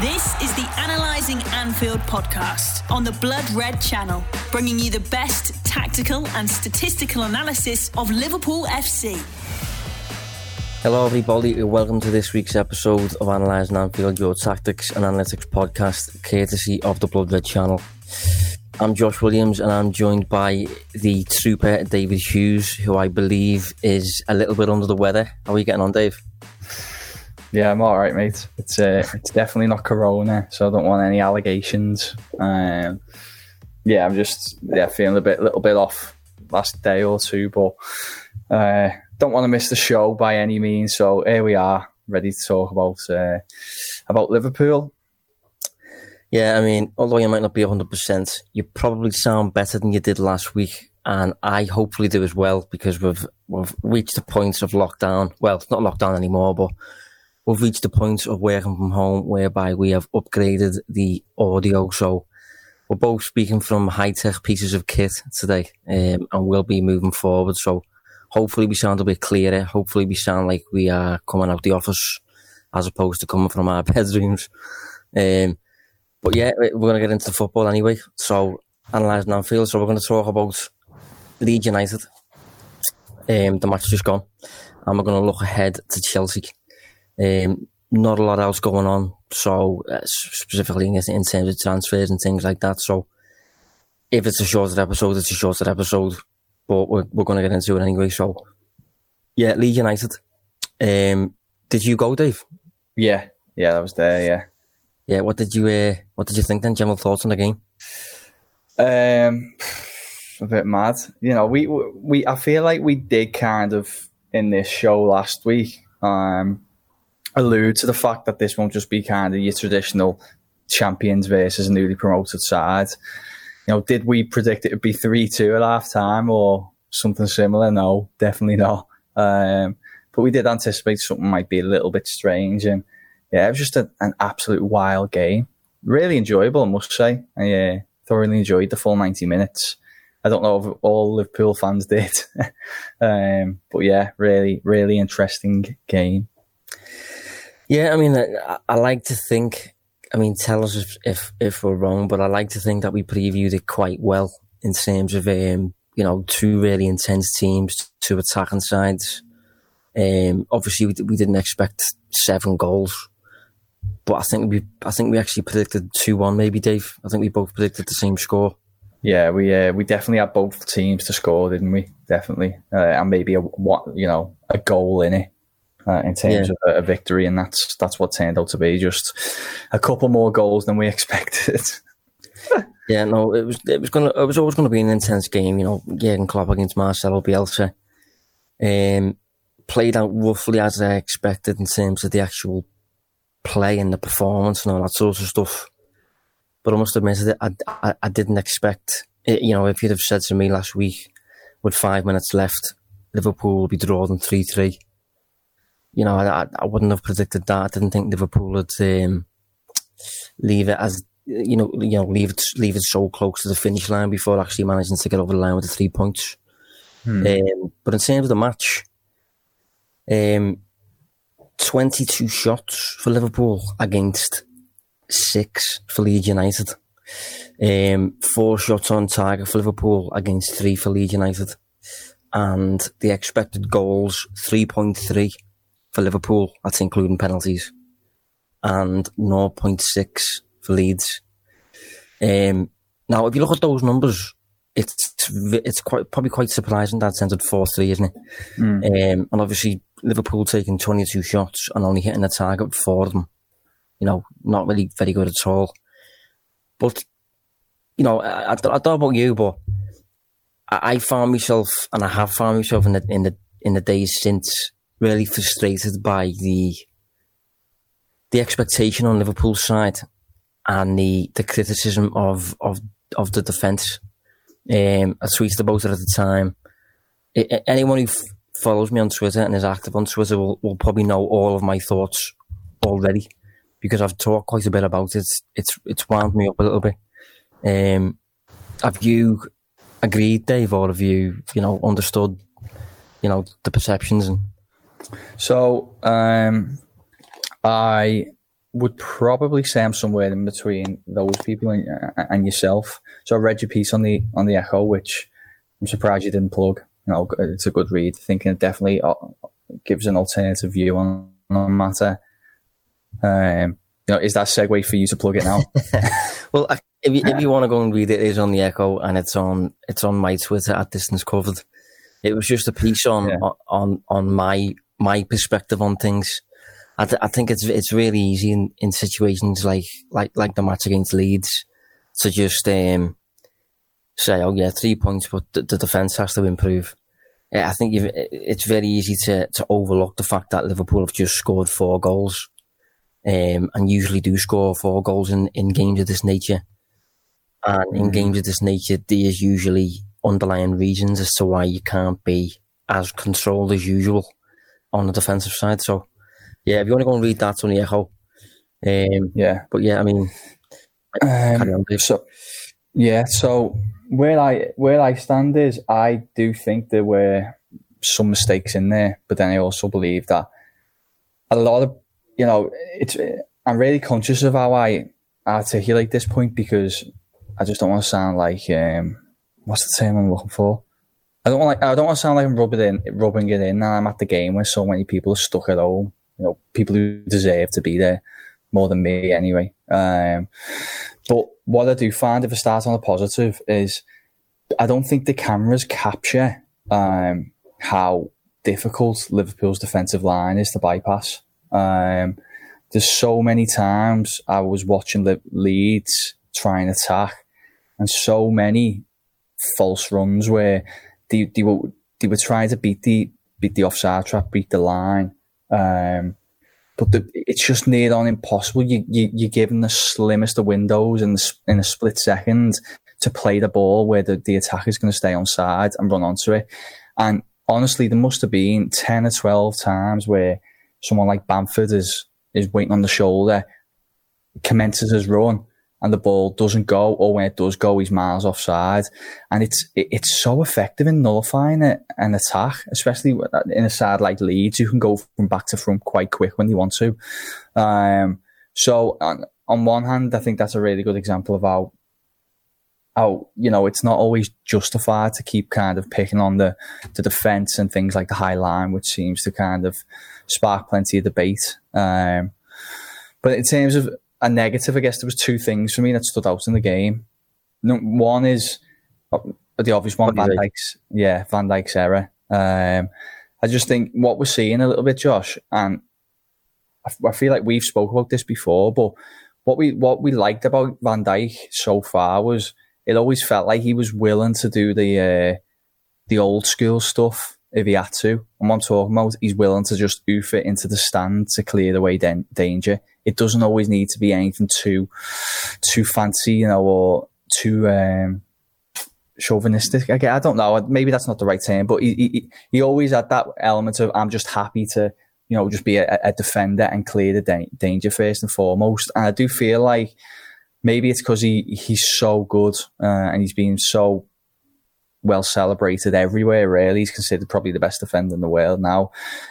This is the Analyzing Anfield podcast on the Blood Red channel, bringing you the best tactical and statistical analysis of Liverpool FC. Hello, everybody. and Welcome to this week's episode of Analysing Anfield, your tactics and analytics podcast, courtesy of the Blood Red channel. I'm Josh Williams, and I'm joined by the trooper David Hughes, who I believe is a little bit under the weather. How are you getting on, Dave? Yeah, I'm all right, mate. It's uh, it's definitely not Corona, so I don't want any allegations. Um, yeah, I'm just yeah feeling a bit, little bit off last day or two, but uh, don't want to miss the show by any means. So here we are, ready to talk about uh, about Liverpool. Yeah, I mean, although you might not be 100%, you probably sound better than you did last week. And I hopefully do as well because we've, we've reached the point of lockdown. Well, it's not lockdown anymore, but we've reached the point of working from home whereby we have upgraded the audio. So we're both speaking from high tech pieces of kit today um, and we'll be moving forward. So hopefully we sound a bit clearer. Hopefully we sound like we are coming out the office as opposed to coming from our bedrooms. Um, but yeah, we're going to get into the football anyway. So, analysing Anfield. So, we're going to talk about Leeds United. Um, the match just gone. And we're going to look ahead to Chelsea. Um, not a lot else going on. So, uh, specifically in, in terms of transfers and things like that. So, if it's a shorter episode, it's a shorter episode. But we're, we're going to get into it anyway. So, yeah, Leeds United. Um, did you go, Dave? Yeah, yeah, I was there. Yeah. Yeah, what did you uh, what did you think then? General thoughts on the game? Um, a bit mad. You know, we we I feel like we did kind of in this show last week um, allude to the fact that this won't just be kind of your traditional champions versus a newly promoted side. You know, did we predict it would be three two at half time or something similar? No, definitely not. Um, but we did anticipate something might be a little bit strange and yeah, it was just a, an absolute wild game. Really enjoyable, I must say. I uh, thoroughly enjoyed the full 90 minutes. I don't know if all Liverpool fans did. um, but yeah, really, really interesting game. Yeah, I mean, I, I, like to think, I mean, tell us if, if, if, we're wrong, but I like to think that we previewed it quite well in terms of, um, you know, two really intense teams, two attacking sides. Um, obviously, we, we didn't expect seven goals but I think we, I think we actually predicted two one, maybe Dave. I think we both predicted the same score. Yeah, we uh, we definitely had both teams to score, didn't we? Definitely, uh, and maybe a what you know a goal in it uh, in terms yeah. of a, a, victory, and that's that's what turned out to be just a couple more goals than we expected. yeah, no, it was it was gonna it was always gonna be an intense game, you know. Jurgen Klopp against Marcelo Bielsa, um, played out roughly as I expected in terms of the actual play and the performance and all that sort of stuff. But I must admit, I, I, I didn't expect it. You know, if you'd have said to me last week, with five minutes left, Liverpool will be drawn 3 3. You know, I, I wouldn't have predicted that. I didn't think Liverpool would um, leave it as, you know, you know, leave it, leave it so close to the finish line before actually managing to get over the line with the three points. Hmm. Um, but in terms of the match, um, 22 shots for Liverpool against six for Leeds United. Um, four shots on target for Liverpool against three for Leeds United. And the expected goals, 3.3 for Liverpool. That's including penalties. And 0.6 for Leeds. Um, now, if you look at those numbers, it's it's quite probably quite surprising that it's ended four three, isn't it? Mm. Um, and obviously Liverpool taking twenty two shots and only hitting the target for them. You know, not really very good at all. But you know, I, I, I don't know about you, but I, I found myself, and I have found myself in the in the in the days since, really frustrated by the the expectation on Liverpool's side and the the criticism of of of the defence. Um, I tweeted about it at the time. Anyone who f- follows me on Twitter and is active on Twitter will, will probably know all of my thoughts already because I've talked quite a bit about it. It's it's wound me up a little bit. Um, have you agreed, Dave, or have you you know understood you know the perceptions and? So um, I would probably say I'm somewhere in between those people and, and yourself. So I read your piece on the on the Echo, which I'm surprised you didn't plug. You know, it's a good read. Thinking it definitely uh, gives an alternative view on on matter. Um, you know, is that segue for you to plug it now? well, if you, if you want to go and read it, it is on the Echo and it's on it's on my Twitter at distance covered. It was just a piece on yeah. on on my my perspective on things. I, th- I think it's it's really easy in, in situations like like like the match against Leeds to just um, say, oh yeah, three points, but the, the defence has to improve. I think it's very easy to, to overlook the fact that Liverpool have just scored four goals, um, and usually do score four goals in, in games of this nature. And in mm. games of this nature, there's usually underlying reasons as to why you can't be as controlled as usual on the defensive side. So, yeah, if you want to go and read that on the Echo, um, yeah. But yeah, I mean, um, so yeah, so where I where I stand is I do think there were some mistakes in there, but then I also believe that a lot of you know it's I'm really conscious of how I articulate this point because I just don't want to sound like um, what's the term I'm looking for. I don't want like I don't want to sound like I'm rubbing in rubbing it in. And I'm at the game where so many people are stuck at home. You know, people who deserve to be there more than me anyway. Um, but what I do find, if I start on a positive, is I don't think the cameras capture um, how difficult Liverpool's defensive line is to bypass. Um, there's so many times I was watching the Leeds try and attack, and so many false runs where they, they were they were trying to beat the beat the offside trap, beat the line. Um, but the, it's just near on impossible. You, you, you're given the slimmest of windows in, the, in a split second to play the ball where the, the attacker is going to stay on side and run onto it. And honestly, there must have been 10 or 12 times where someone like Bamford is, is waiting on the shoulder, commences his run, and the ball doesn't go, or when it does go, he's miles offside. And it's it, it's so effective in nullifying an attack, especially in a side like Leeds, you can go from back to front quite quick when you want to. Um, so on, on one hand, I think that's a really good example of how how you know it's not always justified to keep kind of picking on the the defense and things like the high line, which seems to kind of spark plenty of debate. Um, but in terms of a negative, I guess there was two things for me that stood out in the game. One is uh, the obvious one, Van Dijk's, yeah, Van Dijk's error. Um, I just think what we're seeing a little bit, Josh, and I, I, feel like we've spoke about this before, but what we what we liked about Van Dijk so far was it always felt like he was willing to do the uh, the old school stuff if he had to. And what I'm talking about, he's willing to just oof it into the stand to clear the way den- danger. It doesn't always need to be anything too, too fancy, you know, or too um, chauvinistic. I, I don't know. Maybe that's not the right term, but he, he, he always had that element of I'm just happy to, you know, just be a, a defender and clear the da- danger first and foremost. And I do feel like maybe it's because he he's so good uh, and he's been so well celebrated everywhere. Really, he's considered probably the best defender in the world now.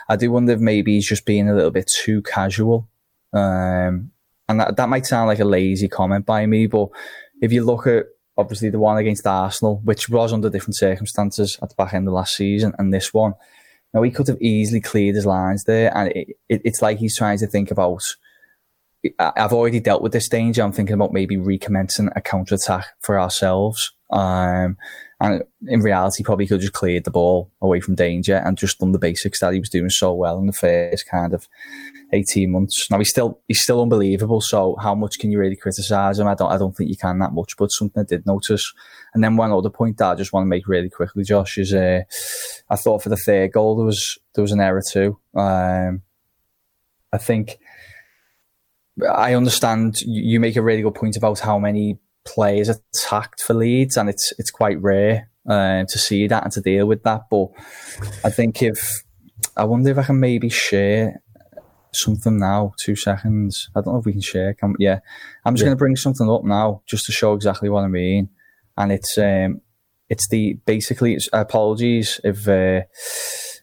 I do wonder if maybe he's just being a little bit too casual, um, and that that might sound like a lazy comment by me, but if you look at obviously the one against Arsenal, which was under different circumstances at the back end of last season, and this one, know, he could have easily cleared his lines there, and it, it, it's like he's trying to think about. I've already dealt with this danger. I'm thinking about maybe recommencing a counter attack for ourselves. Um, and in reality, probably could have just cleared the ball away from danger and just done the basics that he was doing so well in the first kind of 18 months. Now he's still, he's still unbelievable. So how much can you really criticize him? I don't, I don't think you can that much, but something I did notice. And then one other point that I just want to make really quickly, Josh, is, uh, I thought for the third goal, there was, there was an error too. Um, I think, I understand you make a really good point about how many players attacked for Leeds, and it's it's quite rare uh, to see that and to deal with that. But I think if I wonder if I can maybe share something now. Two seconds. I don't know if we can share. Can, yeah, I'm just yeah. going to bring something up now just to show exactly what I mean. And it's um, it's the basically. It's, apologies if uh,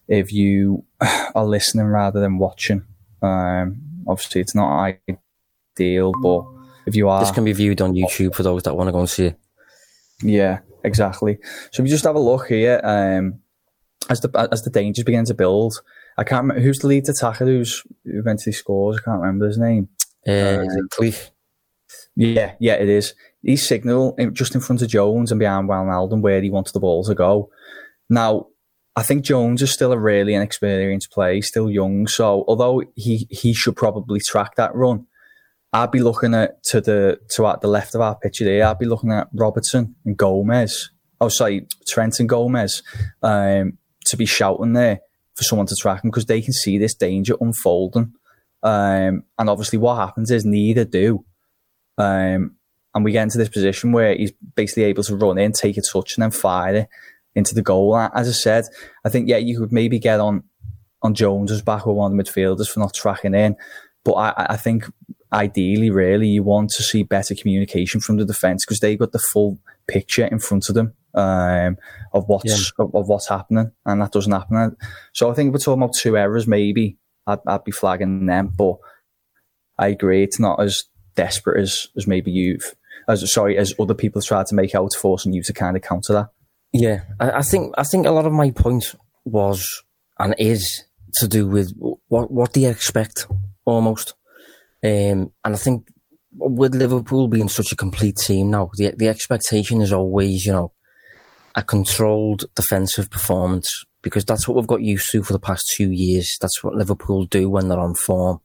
if you are listening rather than watching. Um, obviously, it's not ideal, But if you are, this can be viewed on YouTube for those that want to go and see it. Yeah, exactly. So if you just have a look here, um, as the as the dangers begin to build, I can't remember who's the lead attacker who's who eventually scores. I can't remember his name. Uh, uh Yeah, yeah, it is. He's signal just in front of Jones and behind Wijnaldum where he wants the ball to go. Now, I think Jones is still a really inexperienced player, still young. So although he he should probably track that run, I'd be looking at to the to at the left of our picture there. I'd be looking at Robertson and Gomez. Oh, sorry, Trent and Gomez um, to be shouting there for someone to track him because they can see this danger unfolding. Um, and obviously, what happens is neither do. Um, and we get into this position where he's basically able to run in, take a touch, and then fire it into the goal. As I said, I think yeah, you could maybe get on on Jones's back with one of the midfielders for not tracking in, but I, I think ideally, really, you want to see better communication from the defence because they got the full picture in front of them um, of what's yeah. of, of, what's happening, and that doesn't happen. So I think we're talking about two errors, maybe. I'd, I'd be flagging them, but I agree it's not as desperate as as maybe you've as sorry as other people tried to make out, forcing you to kind of counter that. Yeah, I, I think I think a lot of my point was and is to do with what what do you expect almost, um, and I think with Liverpool being such a complete team now, the the expectation is always you know a controlled defensive performance because that's what we've got used to for the past two years. That's what Liverpool do when they're on form.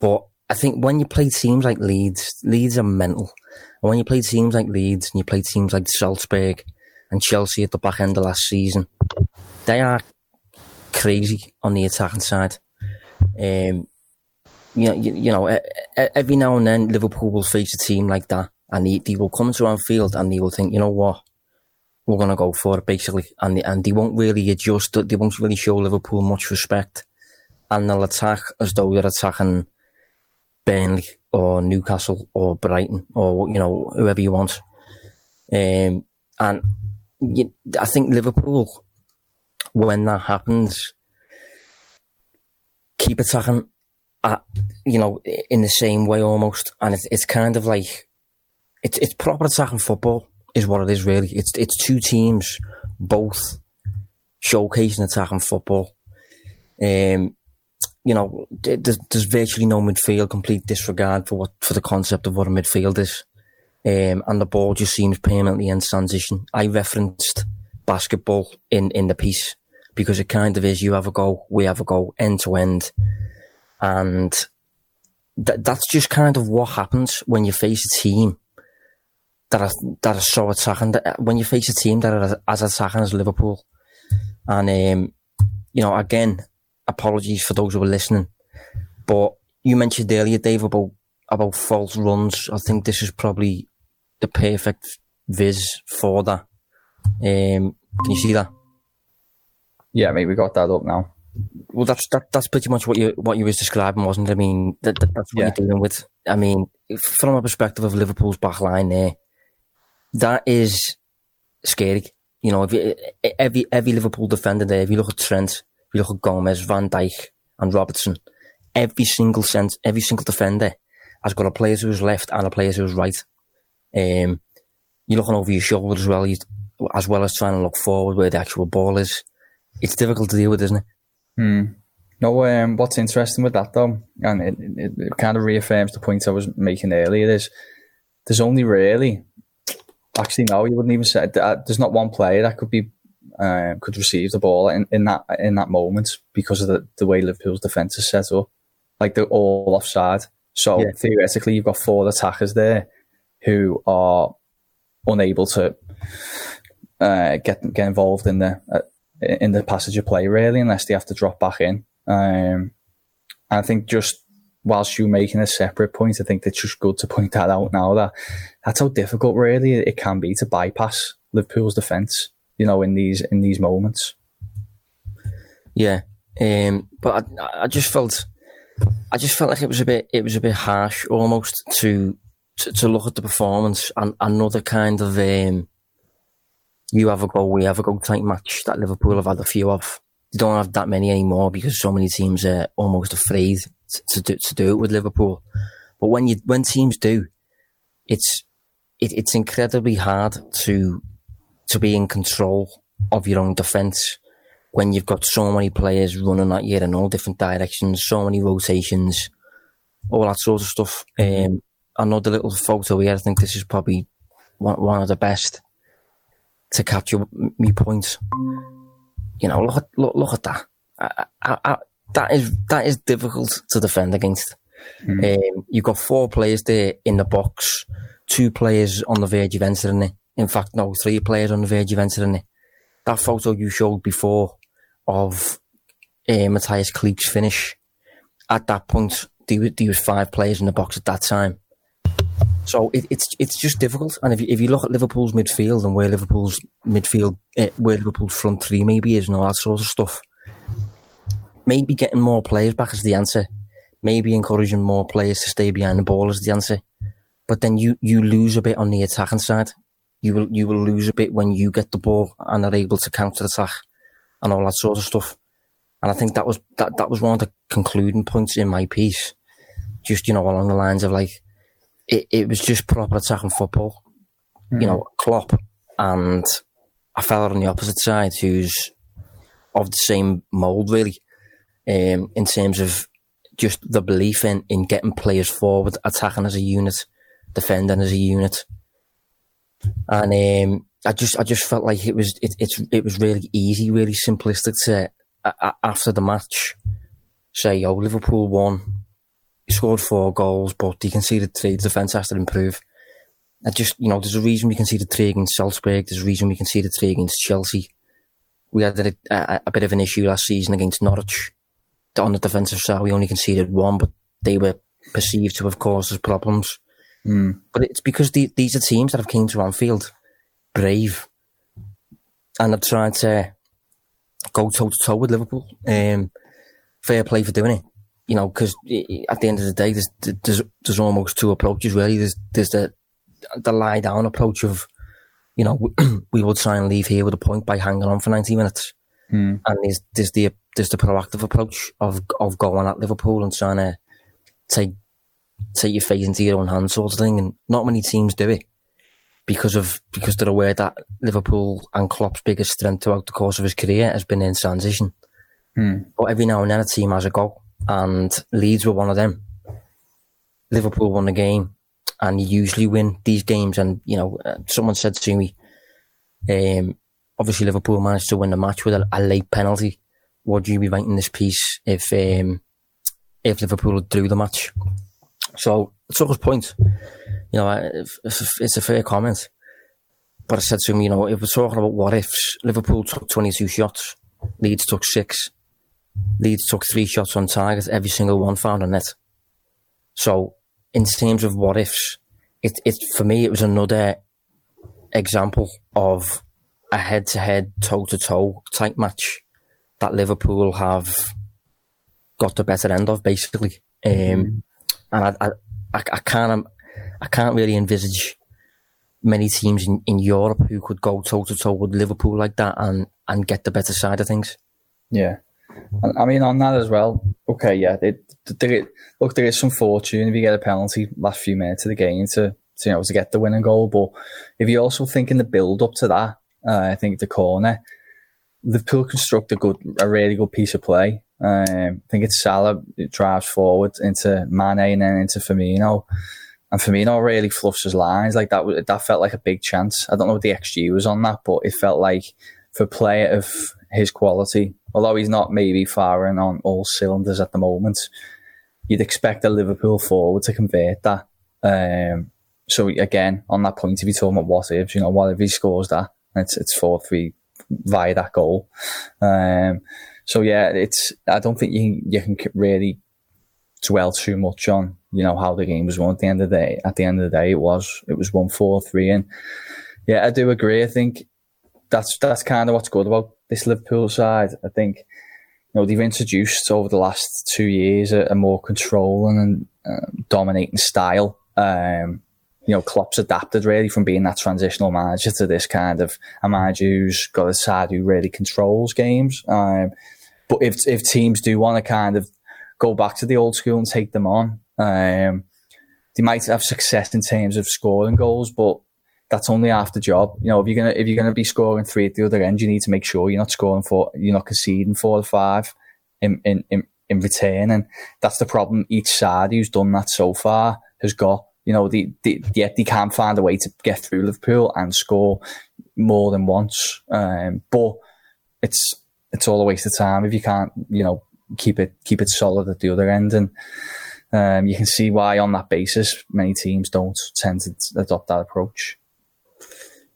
But I think when you play teams like Leeds, Leeds are mental. And when you play teams like Leeds and you play teams like Salzburg and Chelsea at the back end of last season, they are crazy on the attacking side. Um, you know, you, you, know, every now and then Liverpool will face a team like that, and they, they will come to Anfield and they will think, you know what, we're going to go for it, basically. And and they won't really adjust, they won't really show Liverpool much respect. And they'll attack as though they're attacking Burnley or Newcastle or Brighton or, you know, whoever you want. Um, and you, I think Liverpool, when that happens, keep attacking at, you know, in the same way almost. And it's, it's kind of like, it's, it's proper attacking football is what it is really. It's it's two teams both showcasing attacking football. Um, you know, there's, there's virtually no midfield, complete disregard for what for the concept of what a midfield is, um, and the ball just seems permanently in transition. I referenced basketball in in the piece because it kind of is. You have a go, we have a go, end to end, and th- that's just kind of what happens when you face a team that are that are so attacking. That when you face a team that are as attacking as Liverpool, and um, you know, again, apologies for those who are listening, but you mentioned earlier, Dave, about about false runs. I think this is probably the perfect viz for that. Um, can you see that? Yeah, mate, we got that up now. Well, that's that, that's pretty much what you what you was describing, wasn't it? I mean, that, that that's what yeah. you're dealing with. I mean, from a perspective of Liverpool's back line there, that is scary. You know, if you, every every Liverpool defender there, if you look at Trent, if you look at Gomez, Van Dijk, and Robertson, every single sense, every single defender has got a player his left and a player his right. Um, you're looking over your shoulder as well, as well as trying to look forward where the actual ball is. It's difficult to deal with, isn't it? Hmm. No, um, what's interesting with that though, and it, it, it kind of reaffirms the point I was making earlier, is there's only really Actually, no, you wouldn't even say uh, there's not one player that could be uh, could receive the ball in, in that in that moment because of the, the way Liverpool's defence is set up. Like they're all offside. So yeah. theoretically, you've got four attackers there who are unable to uh, get get involved in the uh, in the passage of play really, unless they have to drop back in. Um, I think just whilst you making a separate point, I think it's just good to point that out now that that's how difficult really it can be to bypass Liverpool's defence, you know, in these in these moments. Yeah, um, but I, I just felt, I just felt like it was a bit, it was a bit harsh almost to to, to look at the performance and another kind of um, you have a go, we have a go type match that Liverpool have had a few of. They don't have that many anymore because so many teams are almost afraid to do, to do it with Liverpool. But when you when teams do, it's it, it's incredibly hard to to be in control of your own defence when you've got so many players running at you in all different directions, so many rotations, all that sort of stuff. Um, another little photo here. I think this is probably one, one of the best to capture me points. You know, look at look, look at that. I, I, I, that is that is difficult to defend against. Mm. Um, you've got four players there in the box, two players on the verge of entering it. In fact, no, three players on the verge of entering it. That photo you showed before of uh, Mateusz Klich's finish, at that point, there, there was five players in the box at that time. So it, it's it's just difficult. And if you, if you look at Liverpool's midfield and where Liverpool's midfield, uh, where Liverpool's front three maybe is and all that sort of stuff, maybe getting more players back is the answer. Maybe encouraging more players to stay behind the ball is the answer. But then you, you lose a bit on the attacking side. You will you will lose a bit when you get the ball and are able to counter attack and all that sort of stuff. And I think that was that, that was one of the concluding points in my piece. Just, you know, along the lines of like it, it was just proper attacking football. Mm-hmm. You know, Klopp and a fella on the opposite side who's of the same mould, really, um, in terms of just the belief in, in getting players forward, attacking as a unit, defending as a unit. And um, I just I just felt like it was it, it's it was really easy, really simplistic to uh, after the match say, "Oh, Liverpool won, scored four goals, but he conceded three. The defence has to improve. I just, you know, there's a reason we conceded three against Salzburg. There's a reason we conceded three against Chelsea. We had a, a, a bit of an issue last season against Norwich. On the defensive side, we only conceded one, but they were perceived to have caused us problems. Mm. But it's because the, these are teams that have came to Anfield brave and have tried to go toe to toe with Liverpool. Um, fair play for doing it you know, because at the end of the day, there's, there's, there's almost two approaches really. There's, there's the, the lie down approach of, you know, we will try and leave here with a point by hanging on for 90 minutes. Mm. And there's, there's the, there's the proactive approach of, of going at Liverpool and trying to take, take your fate into your own hands sort of thing. And not many teams do it because of, because they're aware that Liverpool and Klopp's biggest strength throughout the course of his career has been in transition. Mm. But every now and then a team has a goal and Leeds were one of them. Liverpool won the game, and you usually win these games. And you know, uh, someone said to me, um, obviously Liverpool managed to win the match with a, a late penalty. Would you be writing this piece if um, if Liverpool drew the match? So it's always point. You know, it's a fair comment. But I said to him, you know, if we're talking about what ifs, Liverpool took 22 shots, Leeds took six. Leeds took three shots on target, every single one found a net. So, in terms of what ifs, it, it for me it was another example of a head to head, toe to toe type match that Liverpool have got the better end of, basically. Um, and I, I, I, I can't, I can't really envisage many teams in, in Europe who could go toe to toe with Liverpool like that and, and get the better side of things. Yeah. I mean, on that as well. Okay, yeah. They, they, look, there is some fortune if you get a penalty last few minutes of the game to, to you know to get the winning goal. But if you also think in the build up to that, uh, I think the corner, Liverpool construct a good, a really good piece of play. Um, I think it's Salah it drives forward into Mane and then into Firmino. And Firmino really fluffs his lines. Like that, that felt like a big chance. I don't know what the XG was on that, but it felt like for a player of his quality, although he's not maybe firing on all cylinders at the moment, you'd expect a Liverpool forward to convert that. Um, so again, on that point, if you're talking about what ifs, you know, what if he scores that? It's it's four three via that goal. Um, so yeah, it's I don't think you you can really dwell too much on you know how the game was won at the end of the day. At the end of the day, it was it was one four three, and yeah, I do agree. I think that's that's kind of what's good about this Liverpool side. I think you know they've introduced over the last two years a, a more controlling and uh, dominating style. Um, you know, Klopp's adapted really from being that transitional manager to this kind of a manager who's got a side who really controls games. Um, but if if teams do want to kind of go back to the old school and take them on, um, they might have success in terms of scoring goals, but that's only half the job. You know, if you're gonna if you're gonna be scoring three at the other end, you need to make sure you're not scoring four, you're not conceding four or five in in in, in return, and that's the problem. Each side who's done that so far has got. You know, the, the, yet they can't find a way to get through Liverpool and score more than once. Um, but it's it's all a waste of time if you can't, you know, keep it keep it solid at the other end. And um, you can see why, on that basis, many teams don't tend to adopt that approach.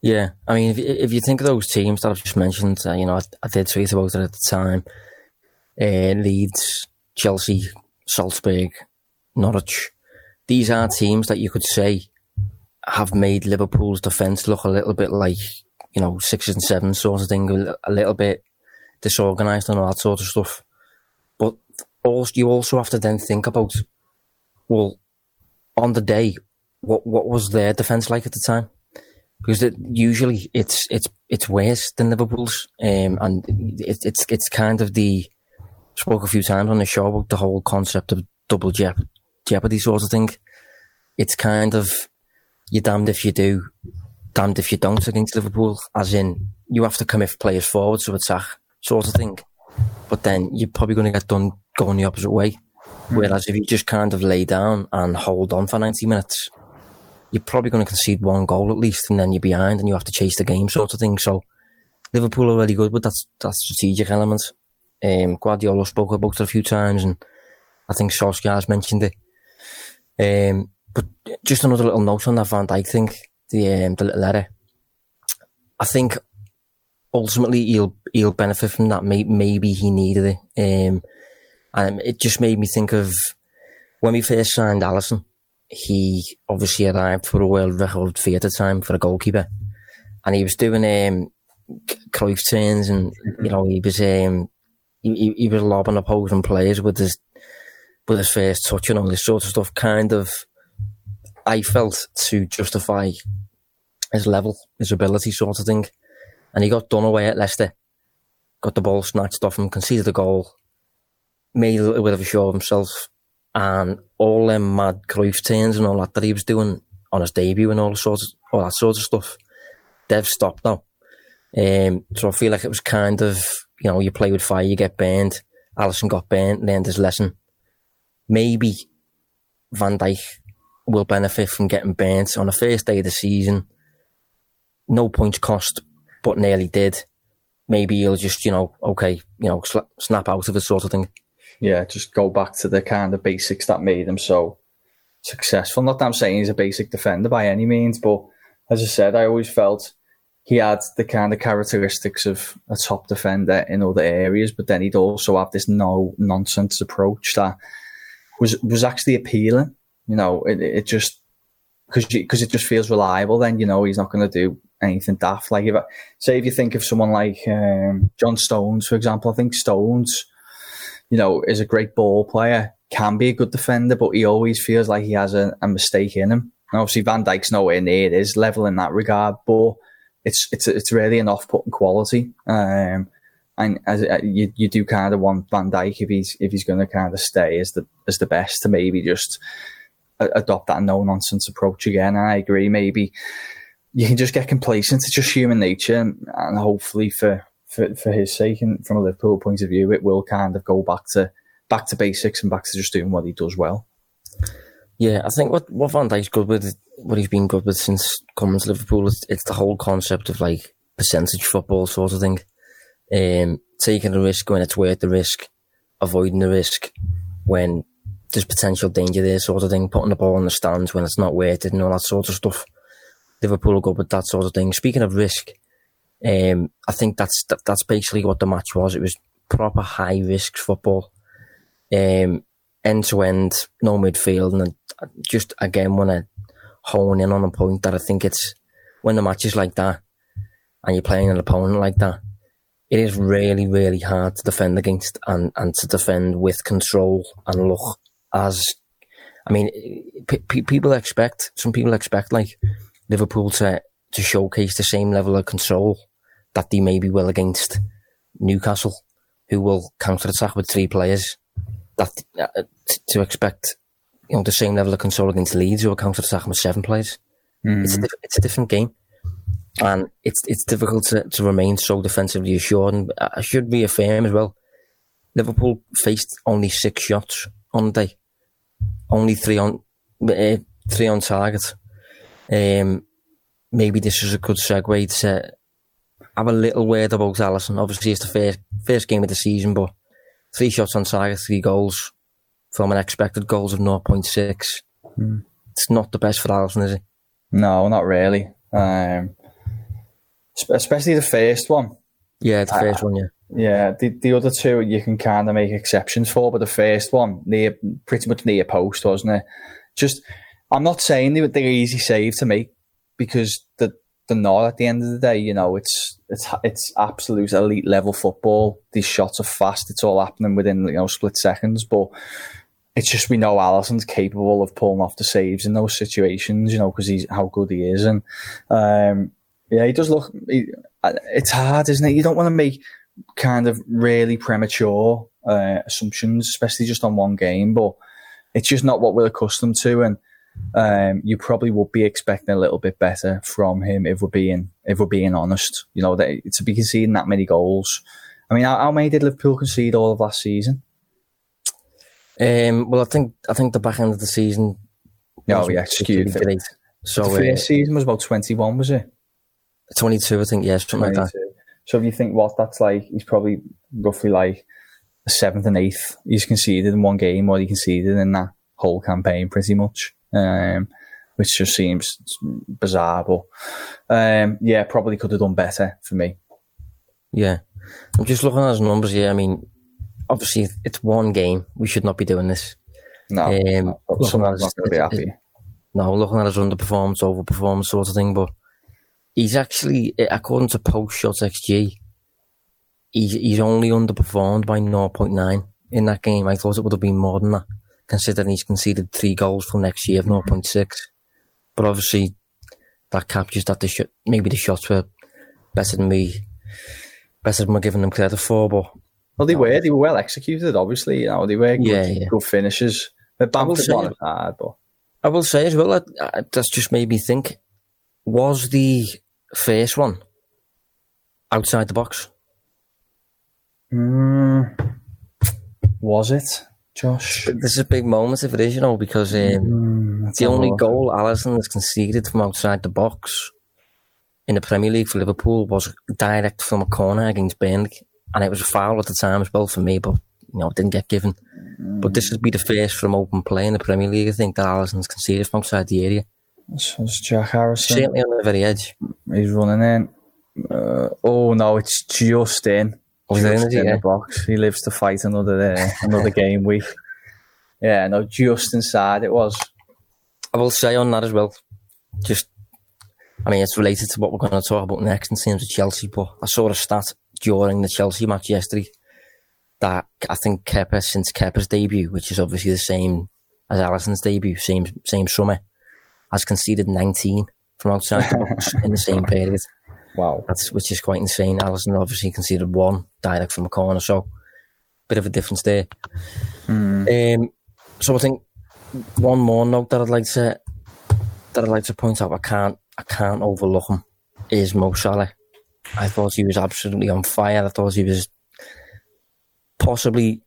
Yeah, I mean, if, if you think of those teams that I've just mentioned, uh, you know, I, I, did tweet about it at the time. Uh, Leeds, Chelsea, Salzburg, Norwich these are teams that you could say have made Liverpool's defence look a little bit like, you know, sixes and sevens sort of thing, a little bit disorganised and all that sort of stuff. But also, you also have to then think about, well, on the day, what what was their defence like at the time? Because it, usually it's it's it's worse than Liverpool's, um, and it, it's it's kind of the spoke a few times on the show about the whole concept of double jeopardy sort of thing. It's kind of you're damned if you do, damned if you don't against Liverpool. As in, you have to commit players forward to attack, sort of thing. But then you're probably going to get done going the opposite way. Mm. Whereas if you just kind of lay down and hold on for 90 minutes, you're probably going to concede one goal at least, and then you're behind and you have to chase the game, sort of thing. So Liverpool are really good but that's that strategic element. Um, Guardiola spoke about it a few times, and I think Solskjaer's mentioned it. Um, but just another little note on that Van Dijk thing, the um, the little letter. I think ultimately he'll he'll benefit from that. Maybe he needed it, um, and it just made me think of when we first signed Alisson. He obviously arrived for a world record fee at the time for a goalkeeper, and he was doing um, Cruyff turns, and you know he was um, he, he was lobbing opposing players with his with his first touch and all this sort of stuff. Kind of I felt to justify his level, his ability, sort of thing. And he got done away at Leicester, got the ball snatched off him, conceded a goal, made a little bit of a show of himself, and all them mad Cruyff turns and all that that he was doing on his debut and all sorts, all that sort of stuff. They've stopped now. Um, so I feel like it was kind of, you know, you play with fire, you get burned. Alisson got burned, learned his lesson. Maybe Van Dijk will benefit from getting burnt on the first day of the season. No points cost, but nearly did. Maybe he'll just, you know, okay, you know, snap out of it sort of thing. Yeah, just go back to the kind of basics that made him so successful. Not that I'm saying he's a basic defender by any means, but as I said, I always felt he had the kind of characteristics of a top defender in other areas, but then he'd also have this no nonsense approach that was was actually appealing. You know, it, it just because it just feels reliable. Then you know he's not going to do anything daft. Like if I, say if you think of someone like um, John Stones, for example, I think Stones, you know, is a great ball player, can be a good defender, but he always feels like he has a, a mistake in him. And obviously, Van Dijk's nowhere near his level in that regard, but it's it's it's really an off-putting quality. Um, and as uh, you, you do kind of want Van Dijk if he's if he's going to kind of stay as the as the best to maybe just adopt that no nonsense approach again. And I agree, maybe you can just get complacent. It's just human nature, and hopefully for for, for his sake and from a Liverpool point of view, it will kind of go back to back to basics and back to just doing what he does well. Yeah, I think what what Van Dijk's good with, what he's been good with since coming to Liverpool, it's, it's the whole concept of like percentage football sort of thing. Um, taking a risk when it's worth the risk, avoiding the risk when there's potential danger there, sort of thing. Putting the ball in the stands when it's not worth it and all that sort of stuff. Liverpool will go with that sort of thing. Speaking of risk, um, I think that's that, that's basically what the match was. It was proper high risk football, um, end to end, no midfield, and just again want to hone in on a point that I think it's when the match is like that, and you're playing an opponent like that, it is really, really hard to defend against and, and to defend with control and look as, I mean, p- people expect, some people expect like Liverpool to, to showcase the same level of control that they maybe will against Newcastle, who will counter attack with three players. That uh, to expect you know, the same level of control against Leeds, who are counter attack with seven players. Mm. It's a, it's a different game, and it's it's difficult to, to remain so defensively assured. And I should reaffirm as well, Liverpool faced only six shots on the day, only three on uh, three on target. Um, maybe this is a good segue to have a little word about Alisson. Obviously, it's the first first game of the season, but three shots on target, three goals from an expected goals of 0.6. Mm. It's not the best for Alisson, is it? No, not really. Um, especially the first one. Yeah, the first uh, one, yeah. Yeah, the, the other two you can kind of make exceptions for, but the first one, near pretty much near post, wasn't it? Just, I'm not saying they, they're easy save to make because the they're not at the end of the day. You know, it's it's it's absolute elite level football. These shots are fast. It's all happening within you know split seconds, but it's just we know Alisson's capable of pulling off the saves in those situations. You know, because he's how good he is, and um, yeah, he does look. He, it's hard, isn't it? You don't want to make kind of really premature uh, assumptions, especially just on one game, but it's just not what we're accustomed to, and um, you probably would be expecting a little bit better from him if we're being if we're being honest. You know, that to be conceding that many goals. I mean, how, how many did Liverpool concede all of last season? Um, well, I think I think the back end of the season. Executed it. Great. So the first uh, season was about twenty one, was it? Twenty two, I think. Yeah, something 22. like that. So if you think what that's like, he's probably roughly like a seventh and eighth he's conceded in one game, or he conceded in that whole campaign, pretty much. Um, which just seems bizarre, but um, yeah, probably could have done better for me. Yeah, I'm just looking at his numbers here. I mean, obviously it's one game. We should not be doing this. No, um, someone's not going to be happy. No, looking at his underperformance, overperformance sort of thing, but he's actually, according to post shots XG, he's, he's only underperformed by 0.9 in that game. I thought it would have been more than that, considering he's conceded three goals from next year of 0.6. But obviously, that captures that the sh- maybe the shots were better than me, better than we're giving them credit for, but well, they were. They were well executed. Obviously, you know they were good, yeah, yeah. good finishes. But Bamford one hard, but I will say as well that uh, that's just made me think: was the first one outside the box? Mm, was it, Josh? This is a big moment if it is, you know, because um, mm, the only goal Alisson has conceded from outside the box in the Premier League for Liverpool was direct from a corner against Burnley and it was a foul at the time as well for me, but you know, it didn't get given. Mm. But this would be the first from open play in the Premier League, I think, that Alisson's conceded from outside the area. So it's Jack Harrison. Certainly on the very edge. He's running in. Uh, oh no, it's just in. In, in yeah. the box. He lives to fight another uh, another game week. Yeah, no, just inside it was. I will say on that as well. Just, I mean, it's related to what we're going to talk about next in terms of Chelsea, but I saw a stat during the Chelsea match yesterday that I think Kepa, since Kepa's debut, which is obviously the same as Alisson's debut, same same summer, has conceded 19 from outside the box in the same period. Wow. That's which is quite insane. Alisson obviously conceded one direct from a corner, so bit of a difference there. Mm. Um, so I think one more note that I'd like to that I'd like to point out, I can't I can't overlook him, is Mo Salah. I thought he was absolutely on fire. I thought he was possibly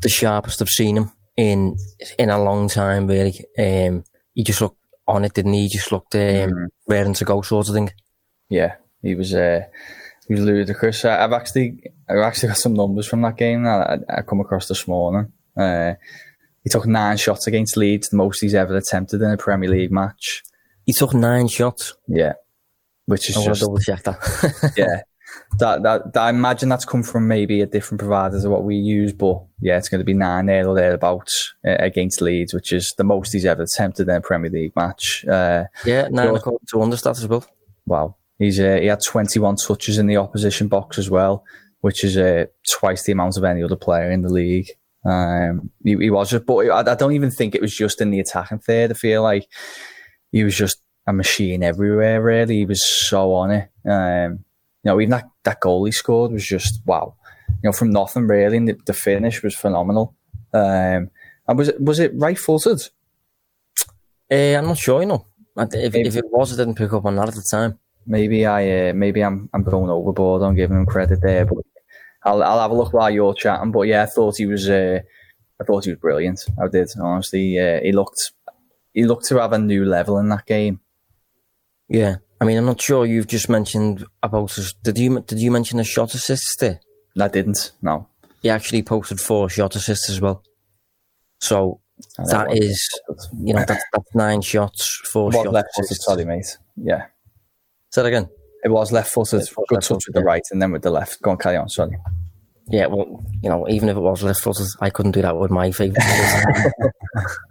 the sharpest I've seen him in in a long time. Really, um, he just looked on it, didn't he? He just looked um, mm. raring to go, sort of thing. Yeah, he was. Uh, he was ludicrous. I've actually, I've actually got some numbers from that game that I, I come across this morning. Uh, he took nine shots against Leeds, the most he's ever attempted in a Premier League match. He took nine shots. Yeah, which is I just double check that. yeah. That, that, that I imagine that's come from maybe a different provider to what we use, but yeah, it's going to be nine there or thereabouts uh, against Leeds, which is the most he's ever attempted in a Premier League match. Uh, yeah, nine according to Understat as well. Wow, he's uh, he had 21 touches in the opposition box as well, which is uh, twice the amount of any other player in the league. Um, he, he was just, but I, I don't even think it was just in the attacking third. I feel like he was just a machine everywhere. Really, he was so on it. Um, you know, even that that goal he scored was just wow. You know, from nothing really, and the, the finish was phenomenal. Um, And was it was it right footed? Uh, I'm not sure, you know. If, if it was, I didn't pick up on that at the time. Maybe I uh, maybe I'm I'm going overboard on giving him credit there, but I'll I'll have a look while you're chatting. But yeah, I thought he was uh, I thought he was brilliant. I did honestly. Uh, he looked he looked to have a new level in that game. Yeah, I mean, I'm not sure. You've just mentioned about did you did you mention a shot assist there? I didn't. No, he actually posted four shot assists as well. So that is, you know, that's, that's nine shots, four what shots. left sorry, mate. Yeah. Say that again. It was left footed. Good touch with the right and then with the left. Go on, carry on, sorry. Yeah, well, you know, even if it was left footed, I couldn't do that with my favourite.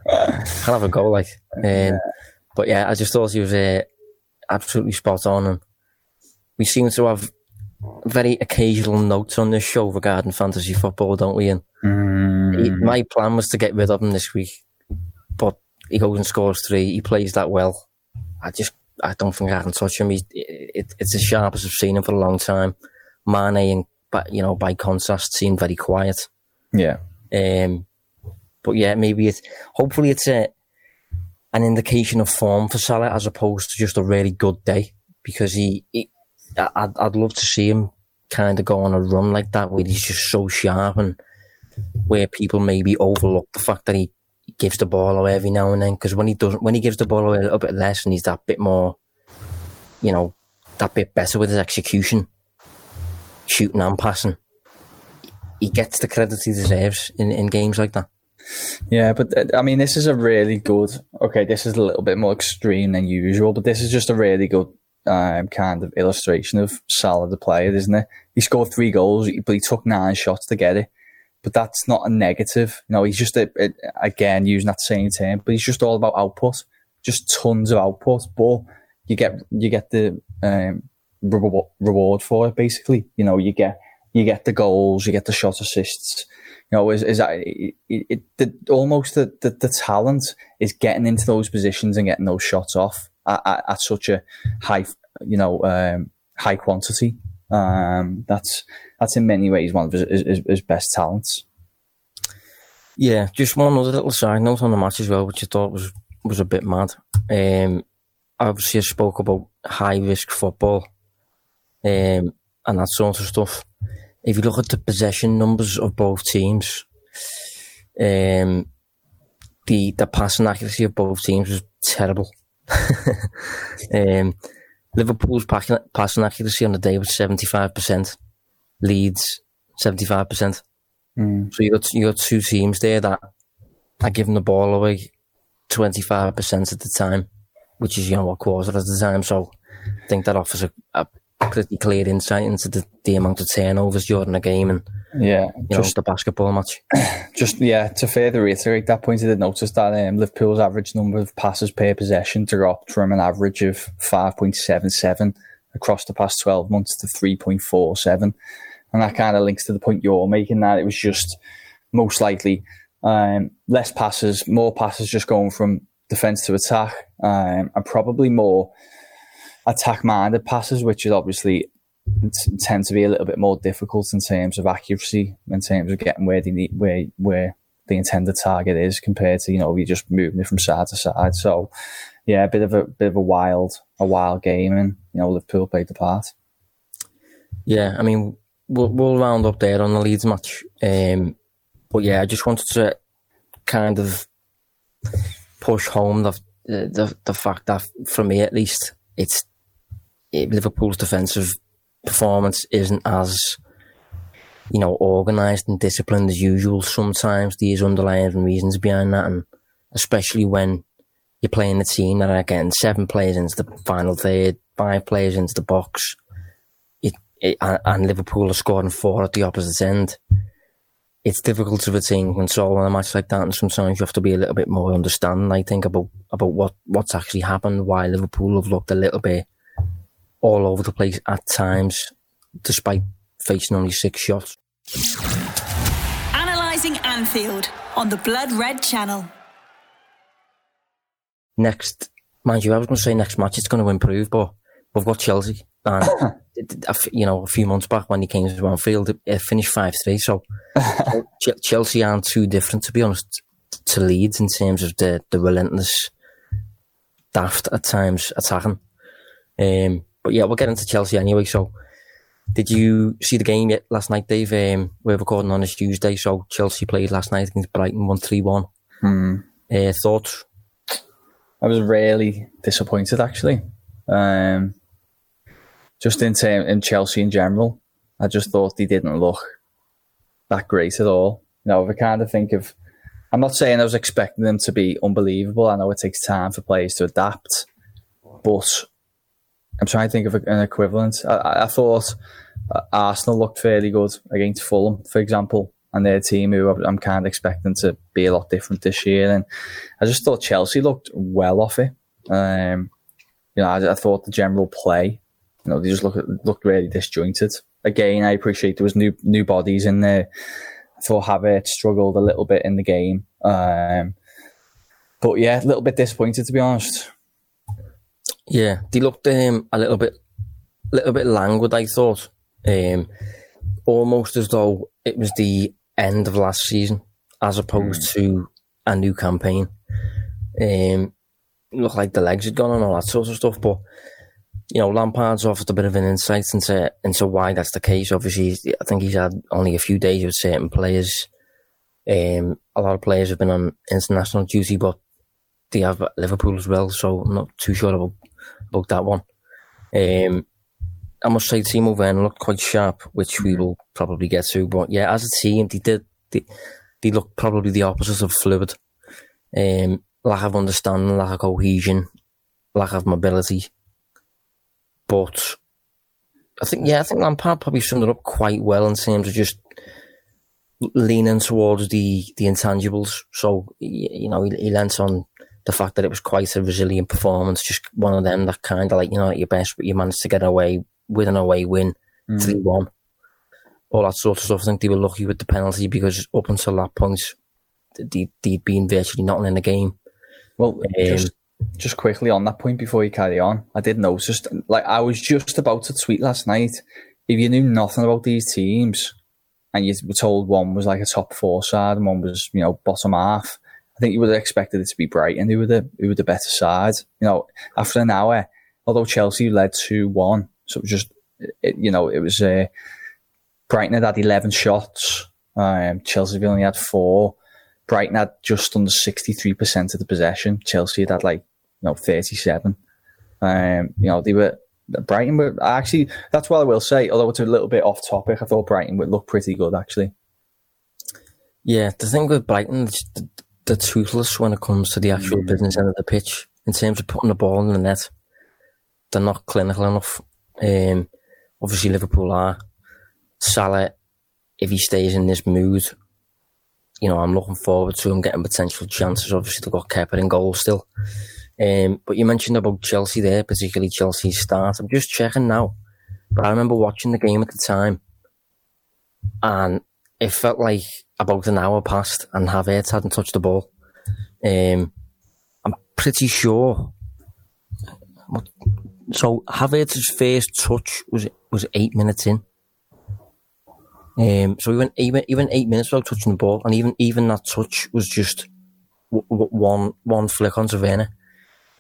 Can't have a go, like. Um, yeah. But yeah, I just thought he was uh, absolutely spot on. And we seem to have very occasional notes on this show regarding fantasy football, don't we? And mm. he, my plan was to get rid of him this week, but he goes and scores three. He plays that well. I just, I don't think I can touch him. He's, it, it's as sharp as I've seen him for a long time. Mane and, but you know, by contrast, seemed very quiet. Yeah. Um, but yeah, maybe it's hopefully it's a an indication of form for Salah as opposed to just a really good day because he, he I'd, I'd love to see him kind of go on a run like that where he's just so sharp and where people maybe overlook the fact that he gives the ball away every now and then because when he doesn't when he gives the ball away a little bit less and he's that bit more you know that bit better with his execution shooting and passing he gets the credit he deserves in, in games like that yeah, but uh, I mean, this is a really good. Okay, this is a little bit more extreme than usual, but this is just a really good um, kind of illustration of Salah the player, isn't it? He scored three goals, but he took nine shots to get it. But that's not a negative. You know, he's just a, a, again using that same term, but he's just all about output, just tons of output. But you get you get the um, reward for it. Basically, you know, you get you get the goals, you get the shot assists. You know, is, is that it, it, the, almost the, the, the talent is getting into those positions and getting those shots off at, at, at such a high, you know, um, high quantity. Um, that's that's in many ways one of his, his, his, best talents. Yeah, just one other little side note on the match as well, which I thought was was a bit mad. Um, obviously, I spoke about high risk football um, and that sort of stuff if you look at the possession numbers of both teams, um, the the passing accuracy of both teams was terrible. um, Liverpool's passing, accuracy on the day was seventy five percent. Leeds seventy five percent. Hmm. So you got you got two teams there that are giving the ball away twenty five percent at the time, which is you know a quarter at the time. So I think that offers a, a pretty clear insight into the, the amount of turnovers during the game and yeah, just know, the basketball match. Just yeah, to further reiterate that point, I did notice that um, Liverpool's average number of passes per possession dropped from an average of five point seven seven across the past twelve months to three point four seven, and that kind of links to the point you're making that it was just most likely um, less passes, more passes just going from defence to attack, um, and probably more attack minded passes, which is obviously tend to be a little bit more difficult in terms of accuracy, in terms of getting where they need, where where the intended target is compared to you know you're just moving it from side to side. So yeah, a bit of a bit of a wild a wild game, and you know Liverpool played the part. Yeah, I mean we'll we'll round up there on the Leeds match, um, but yeah, I just wanted to kind of push home the the the fact that for me at least it's Liverpool's defensive performance isn't as you know organised and disciplined as usual. Sometimes there's underlying reasons behind that, and especially when you're playing a team that are getting seven players into the final third, five players into the box, it, it, and Liverpool are scoring four at the opposite end. It's difficult to retain control in a match like that, and sometimes you have to be a little bit more understanding. I think about about what what's actually happened, why Liverpool have looked a little bit all over the place at times, despite facing only six shots. Analysing Anfield on the Blood Red Channel. Next, mind you, I was going to say next match it's going to improve, but we've got Chelsea. And, you know, a few months back when he came to Anfield, it finished 5 3. So Chelsea aren't too different, to be honest. to Leeds in terms of the, the relentless, daft at times attacking. Um, but yeah, we'll get into Chelsea anyway. So, did you see the game yet last night, Dave? Um, we're recording on a Tuesday, so Chelsea played last night against Brighton, 1 3 1. Hmm. Uh, thoughts? I was really disappointed actually. Um, just in term, in Chelsea in general, I just thought they didn't look that great at all. You know, if I kind of think of, I'm not saying I was expecting them to be unbelievable. I know it takes time for players to adapt, but I'm trying to think of an equivalent. I, I thought Arsenal looked fairly good against Fulham, for example, and their team, who I'm kind of expecting to be a lot different this year. And I just thought Chelsea looked well off it. Um, you know, I, I, thought the general play, you know, they just looked looked really disjointed. Again, I appreciate there was new new bodies in there. I thought Havertz struggled a little bit in the game, um, but yeah, a little bit disappointed to be honest. Yeah, they looked um, a little bit, little bit languid. I thought, um, almost as though it was the end of last season, as opposed mm. to a new campaign. Um, looked like the legs had gone and all that sort of stuff. But you know, Lampard's offered a bit of an insight into into why that's the case. Obviously, I think he's had only a few days with certain players. Um, a lot of players have been on international duty, but they have Liverpool as well, so I'm not too sure about about that one. Um, I must say, Timo Werner looked quite sharp, which we will probably get to. But yeah, as a team, they did they, they looked probably the opposite of fluid. Um, lack of understanding, lack of cohesion, lack of mobility. But I think, yeah, I think Lampard probably summed it up quite well in terms of just leaning towards the, the intangibles. So, you know, he, he lent on the fact that it was quite a resilient performance, just one of them that kind of like, you know, at your best, but you managed to get away with an away win, mm. 3 mm. 1. All that sort of stuff. I think they were lucky with the penalty because up until that point, they, they'd been virtually nothing in the game. Well, um, just, just quickly on that point before you carry on, I did notice, like, I was just about to tweet last night. If you knew nothing about these teams and you were told one was like a top four side and one was, you know, bottom half, I think you would have expected it to be Brighton who were the, who were the better side. You know, after an hour, although Chelsea led 2 1, so it was just, it, you know, it was, uh, Brighton had had 11 shots. Um, Chelsea only had four. Brighton had just under 63% of the possession. Chelsea had, had like, you know, 37. Um, you know, they were, Brighton were actually, that's what I will say, although it's a little bit off topic, I thought Brighton would look pretty good actually. Yeah, the thing with Brighton, they're toothless when it comes to the actual business end of the pitch. In terms of putting the ball in the net, they're not clinical enough. Um, obviously, Liverpool are. Salah, if he stays in this mood, you know, I'm looking forward to him getting potential chances. Obviously, they've got Kepa in goal still. Um, but you mentioned about Chelsea there, particularly Chelsea's start. I'm just checking now. But I remember watching the game at the time, and it felt like about an hour passed and Havertz hadn't touched the ball. Um, I'm pretty sure. So Havertz's first touch was was eight minutes in. Um, so even even even eight minutes without touching the ball, and even even that touch was just w- w- one one flick on Werner.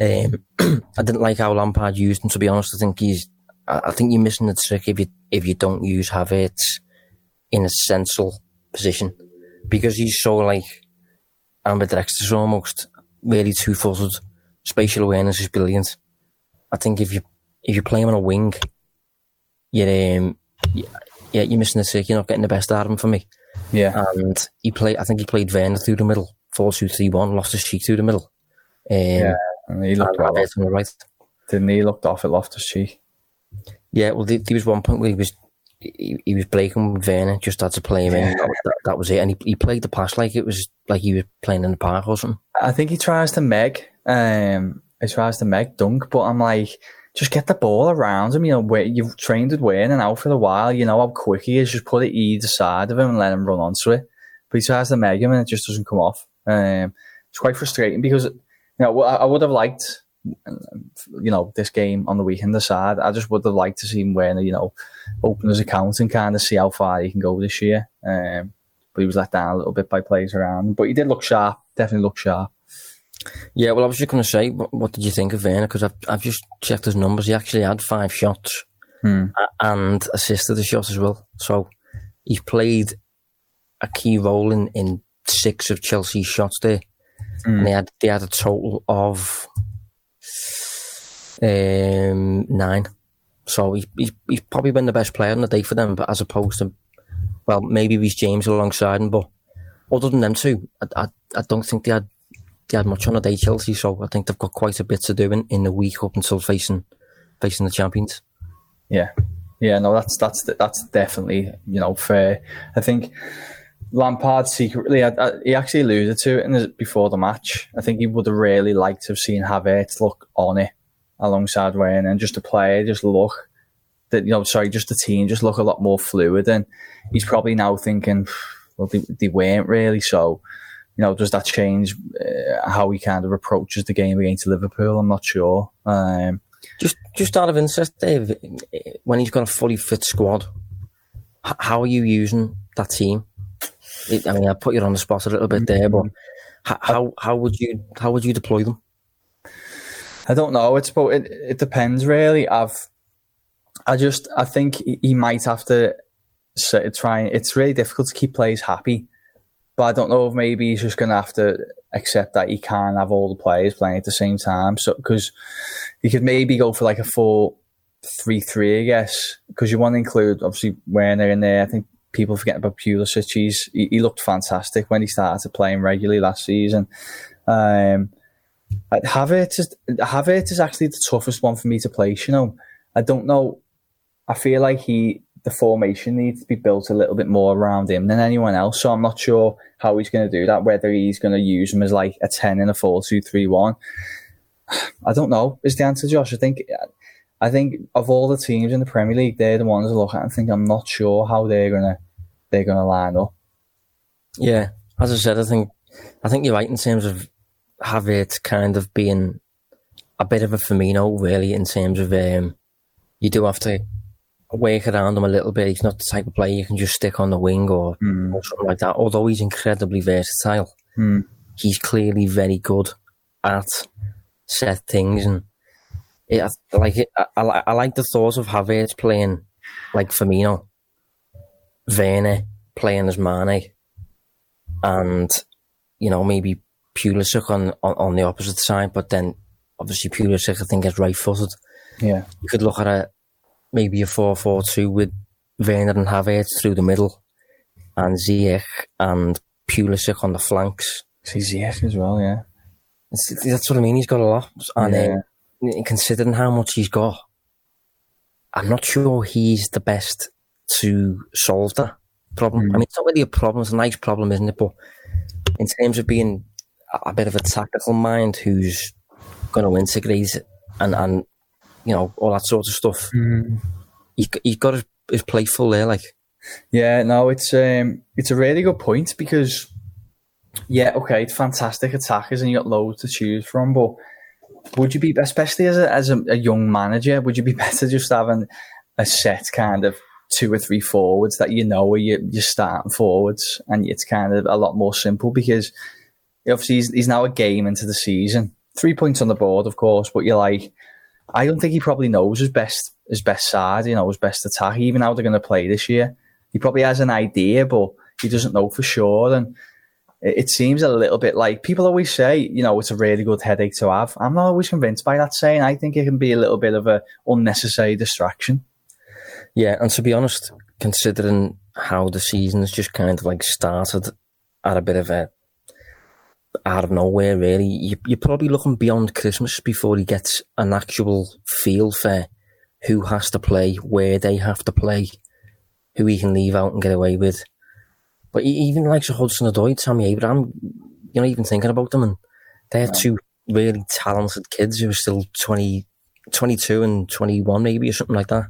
Um, I didn't like how Lampard used him. To be honest, I think he's. I think you're missing the trick if you if you don't use Havertz in a central position because he's so like ambidextrous almost, really two footed. Spatial awareness is brilliant. I think if you if you play him on a wing, you're um, yeah, you're missing the trick. You're not getting the best out of him for me. Yeah. And he played, I think he played Werner through the middle, 4 2 3 1, Loftus Cheek through the middle. Um, yeah, and he looked and the right. Didn't he? looked off at Loftus Cheek. Yeah, well, there was one point where he was he, he was breaking with Werner, just had to play him in. That, that, that, was it. And he, he played the pass like it was like he was playing in the park or something. I think he tries to meg, um, he tries to meg Dunk, but I'm like, just get the ball around him. You know, where you've trained with Werner out for a while. You know how quick he is. Just put it either side of him and let him run onto it. But he tries to make him and it just doesn't come off. Um, it's quite frustrating because you know I would have liked you know this game on the weekend aside. I just would have liked to see him Werner, you know, open his account and kind of see how far he can go this year. Um, but he was let down a little bit by players around. But he did look sharp, definitely look sharp. Yeah, well, I was just going to say, what, what, did you think of Werner? Because I've, I've just checked his numbers. He actually had five shots hmm. and assisted a shot as well. So he's played a key role in, in six of Chelsea's shots there. Mm. And they had, they had a total of um, nine. So he, he's, he's probably been the best player on the day for them, but as opposed to, well, maybe Reece James alongside him, but other than them two, I, I, I don't think they had they had much on the day, Chelsea. So I think they've got quite a bit to do in, in the week up until facing facing the champions. Yeah, yeah, no, that's that's that's definitely you know fair. I think Lampard secretly, I, I, he actually alluded to it in before the match. I think he would have really liked to have seen Havertz look on it alongside Werner just to play, just look that you know, sorry, just the team just look a lot more fluid. And he's probably now thinking, well, they, they weren't really. So, you know, does that change uh, how he kind of approaches the game against Liverpool? I'm not sure. Um, just, just out of interest, Dave, when he's got a fully fit squad, how are you using that team? I mean, I put you on the spot a little bit there, but how how would you how would you deploy them? I don't know. It's about it. It depends really. I've I just I think he might have to try. It's really difficult to keep players happy, but I don't know if maybe he's just going to have to accept that he can't have all the players playing at the same time. So because he could maybe go for like a four three three, I guess, because you want to include obviously Werner in there. I think people forget about Pulisic. He's, he, he looked fantastic when he started to playing regularly last season. Um, Uh, Havertz is, Havertz is actually the toughest one for me to place. You know, I don't know. I feel like he the formation needs to be built a little bit more around him than anyone else. So I'm not sure how he's going to do that. Whether he's going to use him as like a ten in a four two three one. I don't know. Is the answer, Josh? I think I think of all the teams in the Premier League, they're the ones I look at and think I'm not sure how they're gonna they're gonna line up. Yeah, as I said, I think I think you're right in terms of have it kind of being a bit of a Firmino, really, in terms of um, you do have to work around him a little bit. He's not the type of player you can just stick on the wing or, mm. or something like that. Although he's incredibly versatile, mm. he's clearly very good at set things and it, like it, I, I, I like the thought of Havertz playing like Firmino, Werner playing as Mane, and you know maybe Pulisic on, on, on the opposite side, but then obviously Pulisic I think is right footed. Yeah, you could look at a maybe a four four two with Werner and Havertz through the middle, and Ziyech and Pulisic on the flanks. See Ziyech as well, yeah. that's what I mean. He's got a lot, and yeah. then considering how much he's got, I'm not sure he's the best to solve that problem. Mm. I mean, it's not really a problem; it's a nice problem, isn't it? But in terms of being a bit of a tactical mind who's going to integrate and and you know all that sort of stuff, mm. he he's got his, his plate full there, like. Yeah, no, it's um, it's a really good point because, yeah, okay, it's fantastic attackers and you got loads to choose from, but would you be, especially as a, as a, a, young manager, would you be better just having a set kind of two or three forwards that you know where you, you're starting forwards and it's kind of a lot more simple because obviously he's, he's now a game into the season. Three points on the board, of course, but you're like, I don't think he probably knows his best his best side, you know, his best attack, even how they're going to play this year. He probably has an idea, but he doesn't know for sure. And it seems a little bit like people always say, you know, it's a really good headache to have. I'm not always convinced by that saying. I think it can be a little bit of a unnecessary distraction. Yeah, and to be honest, considering how the season's just kind of like started at a bit of a out of nowhere, really, you, you're probably looking beyond Christmas before he gets an actual feel for who has to play, where they have to play, who he can leave out and get away with. But even like Sir Hudson Odoi, Tammy Abraham, you know, even thinking about them, and they're yeah. two really talented kids who are still 20, 22 and 21 maybe, or something like that.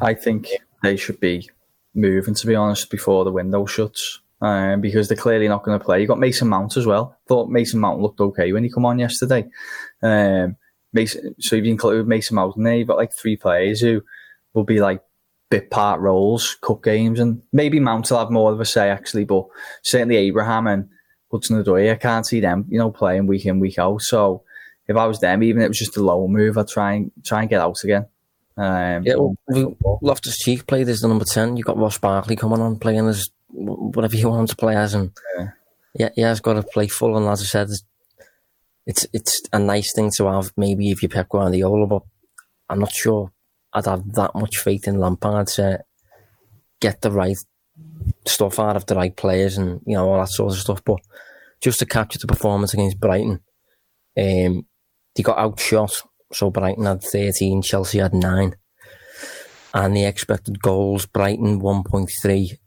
I think they should be moving, to be honest, before the window shuts. Um, because they're clearly not going to play. You got Mason Mount as well. Thought Mason Mount looked okay when he come on yesterday. Um, Mason, so if you include Mason Mount in there, you've got like three players who will be like bit part roles, cup games, and maybe Mount will have more of a say actually, but certainly Abraham and Hudson Odoi, I can't see them, you know, playing week in, week out. So if I was them, even if it was just a low move, I'd try and try and get out again. Um, yeah, well, Loftus Cheek played as the number 10. You've got Ross Barkley coming on playing as whatever you want to play as. And yeah, yeah, he has got to play full. And as I said, it's it's a nice thing to have maybe if you Pep Guardiola, but I'm not sure I'd have that much faith in Lampard to get the right stuff out of the right players and you know all that sort of stuff. But just to capture the performance against Brighton, um, they got outshot so Brighton had 13, Chelsea had 9. And the expected goals, Brighton 1.3,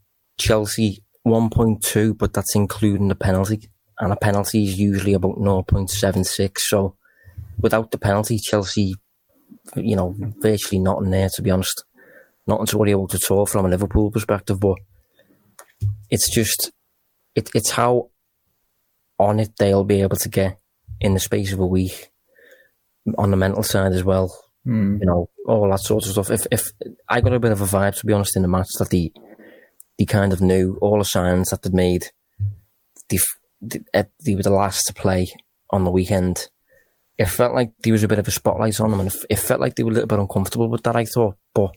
Chelsea 1.2, but that's including the penalty. And a penalty is usually about 0.76. So without the penalty, Chelsea, you know, virtually nothing there, to be honest. Nothing to worry about at all from a Liverpool perspective, but it's just, it, it's how on it they'll be able to get in the space of a week on the mental side as well. Mm. You know, all that sort of stuff. If if I got a bit of a vibe, to be honest, in the match that they they kind of knew all the signs that they'd made. Eh, they were the last to play on the weekend. It felt like there was a bit of a spotlight on them, and it felt like they were a little bit uncomfortable with that. I thought, but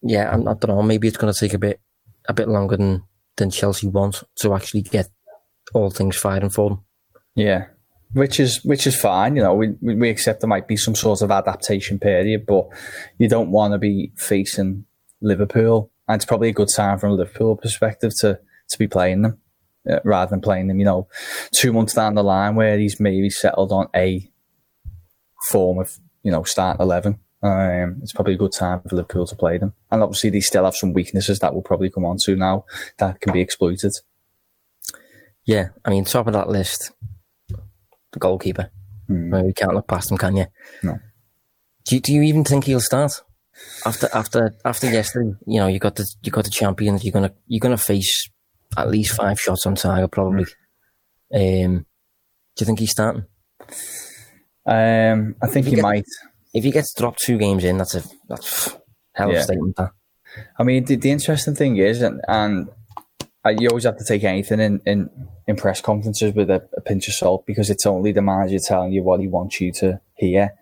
yeah, I, I don't know. Maybe it's going to take a bit a bit longer than than Chelsea want to actually get all things firing for them. Yeah, which is which is fine. You know, we we accept there might be some sort of adaptation period, but you don't want to be facing Liverpool, and it's probably a good time from a Liverpool perspective to to be playing them uh, rather than playing them. You know, two months down the line where he's maybe settled on a form of you know starting eleven. Um, it's probably a good time for Liverpool to play them, and obviously they still have some weaknesses that will probably come on to now that can be exploited. Yeah, I mean, top of that list, the goalkeeper. Mm. You can't look past him, can you? No. Do you, do you even think he'll start after after after yesterday? You know, you got the you got the champions. You're gonna you're gonna face at least five shots on target, probably. Mm. Um, do you think he's starting? Um, I think he, get, might. If he gets dropped two games in, that's a that's hell of yeah. a statement. That. I mean, the, the interesting thing is, and, and you always have to take anything in, in, in press conferences with a, a, pinch of salt because it's only the manager telling you what he wants you to hear.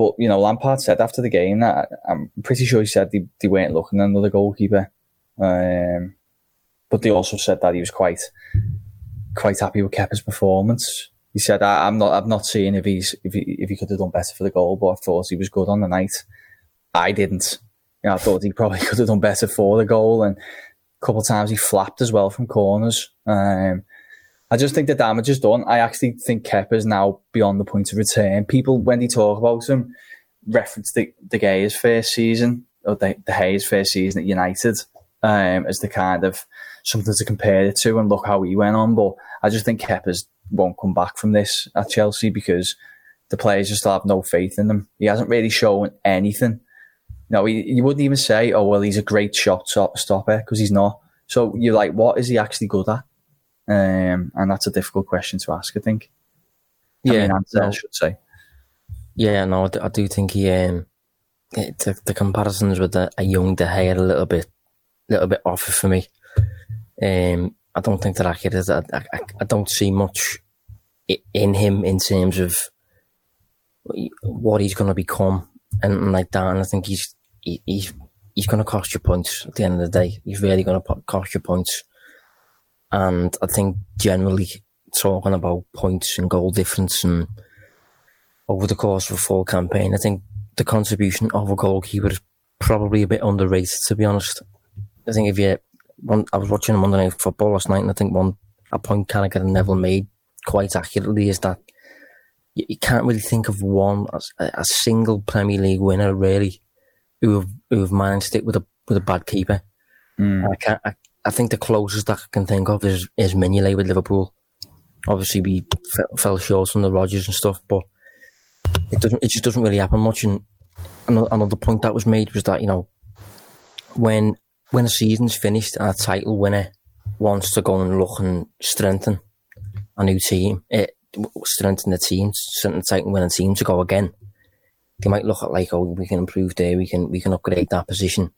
But, you know, Lampard said after the game that I'm pretty sure he said they, they weren't looking at another goalkeeper. Um, but they also said that he was quite quite happy with Kepa's performance. He said, I, am not, I'm not seeing if he's, if he, if he could have done better for the goal, but I thought he was good on the night. I didn't. You know, I thought he probably could have done better for the goal. And a couple of times he flapped as well from corners. Um, I just think the damage is done. I actually think is now beyond the point of return. People, when they talk about him, reference the, De Gea's first season, or the, De Gea's first season at United, um, as the kind of something to compare it to and look how he went on. But I just think Kepa's won't come back from this at Chelsea because the players just have no faith in him. He hasn't really shown anything no, he, you wouldn't even say, oh, well, he's a great shot stopper because he's not. So you're like, what is he actually good at? Um, and that's a difficult question to ask, I think. Yeah, I, mean, answer, no, I should say. Yeah, no, I do think he, um, the, the comparisons with a, a young De Gea a little bit, little bit off for me. Um, I don't think they're accurate. I, I, I don't see much in him in terms of what he's going to become and like that. And I think he's he, he's he's going to cost you points at the end of the day. He's really going to cost you points. And I think generally talking about points and goal difference and over the course of a full campaign, I think the contribution of a goalkeeper is probably a bit underrated, to be honest. I think if you, one, I was watching Monday Night Football last night, and I think one a point Carragher and Neville made quite accurately is that you, you can't really think of one a, a single Premier League winner really who have who have managed it with a with a bad keeper. Mm. I can't. I, I, think the closest that I can think of is is Mignolet with Liverpool. Obviously, we f- fell short on the Rodgers and stuff, but it doesn't. It just doesn't really happen much. And another, another point that was made was that you know when when a season's finished and a title winner wants to go and look and strengthen a new team, it strengthen the team, strengthen the title winning team to go again they might look at like, oh, we can improve there, we can we can upgrade that position.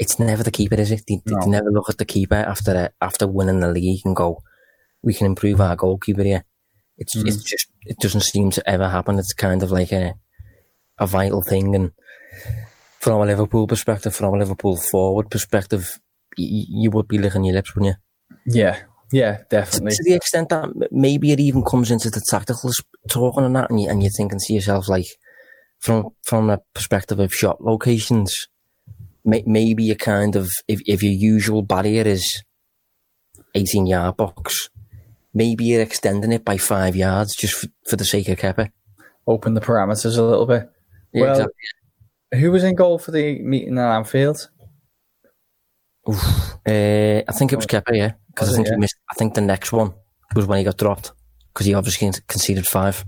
It's never the keeper, is it? They, no. they never look at the keeper after uh, after winning the league and go, we can improve our goalkeeper here. It's mm. it's just it doesn't seem to ever happen. It's kind of like a a vital thing, and from a Liverpool perspective, from a Liverpool forward perspective, you, you would be licking your lips, wouldn't you? Yeah, yeah, definitely. To, to, the extent that maybe it even comes into the tactical talking and that, and, you, and you're thinking to yourself, like, from from a perspective of shot locations, may, maybe you kind of, if, if your usual barrier is 18 yard box, maybe you're extending it by five yards just for, for the sake of Kepa. Open the parameters a little bit. Yeah, well, exactly. who was in goal for the meeting at Anfield? Oof, uh, I think it was Kepa, yeah. Because I think it, yeah? he missed. I think the next one was when he got dropped because he obviously conceded five.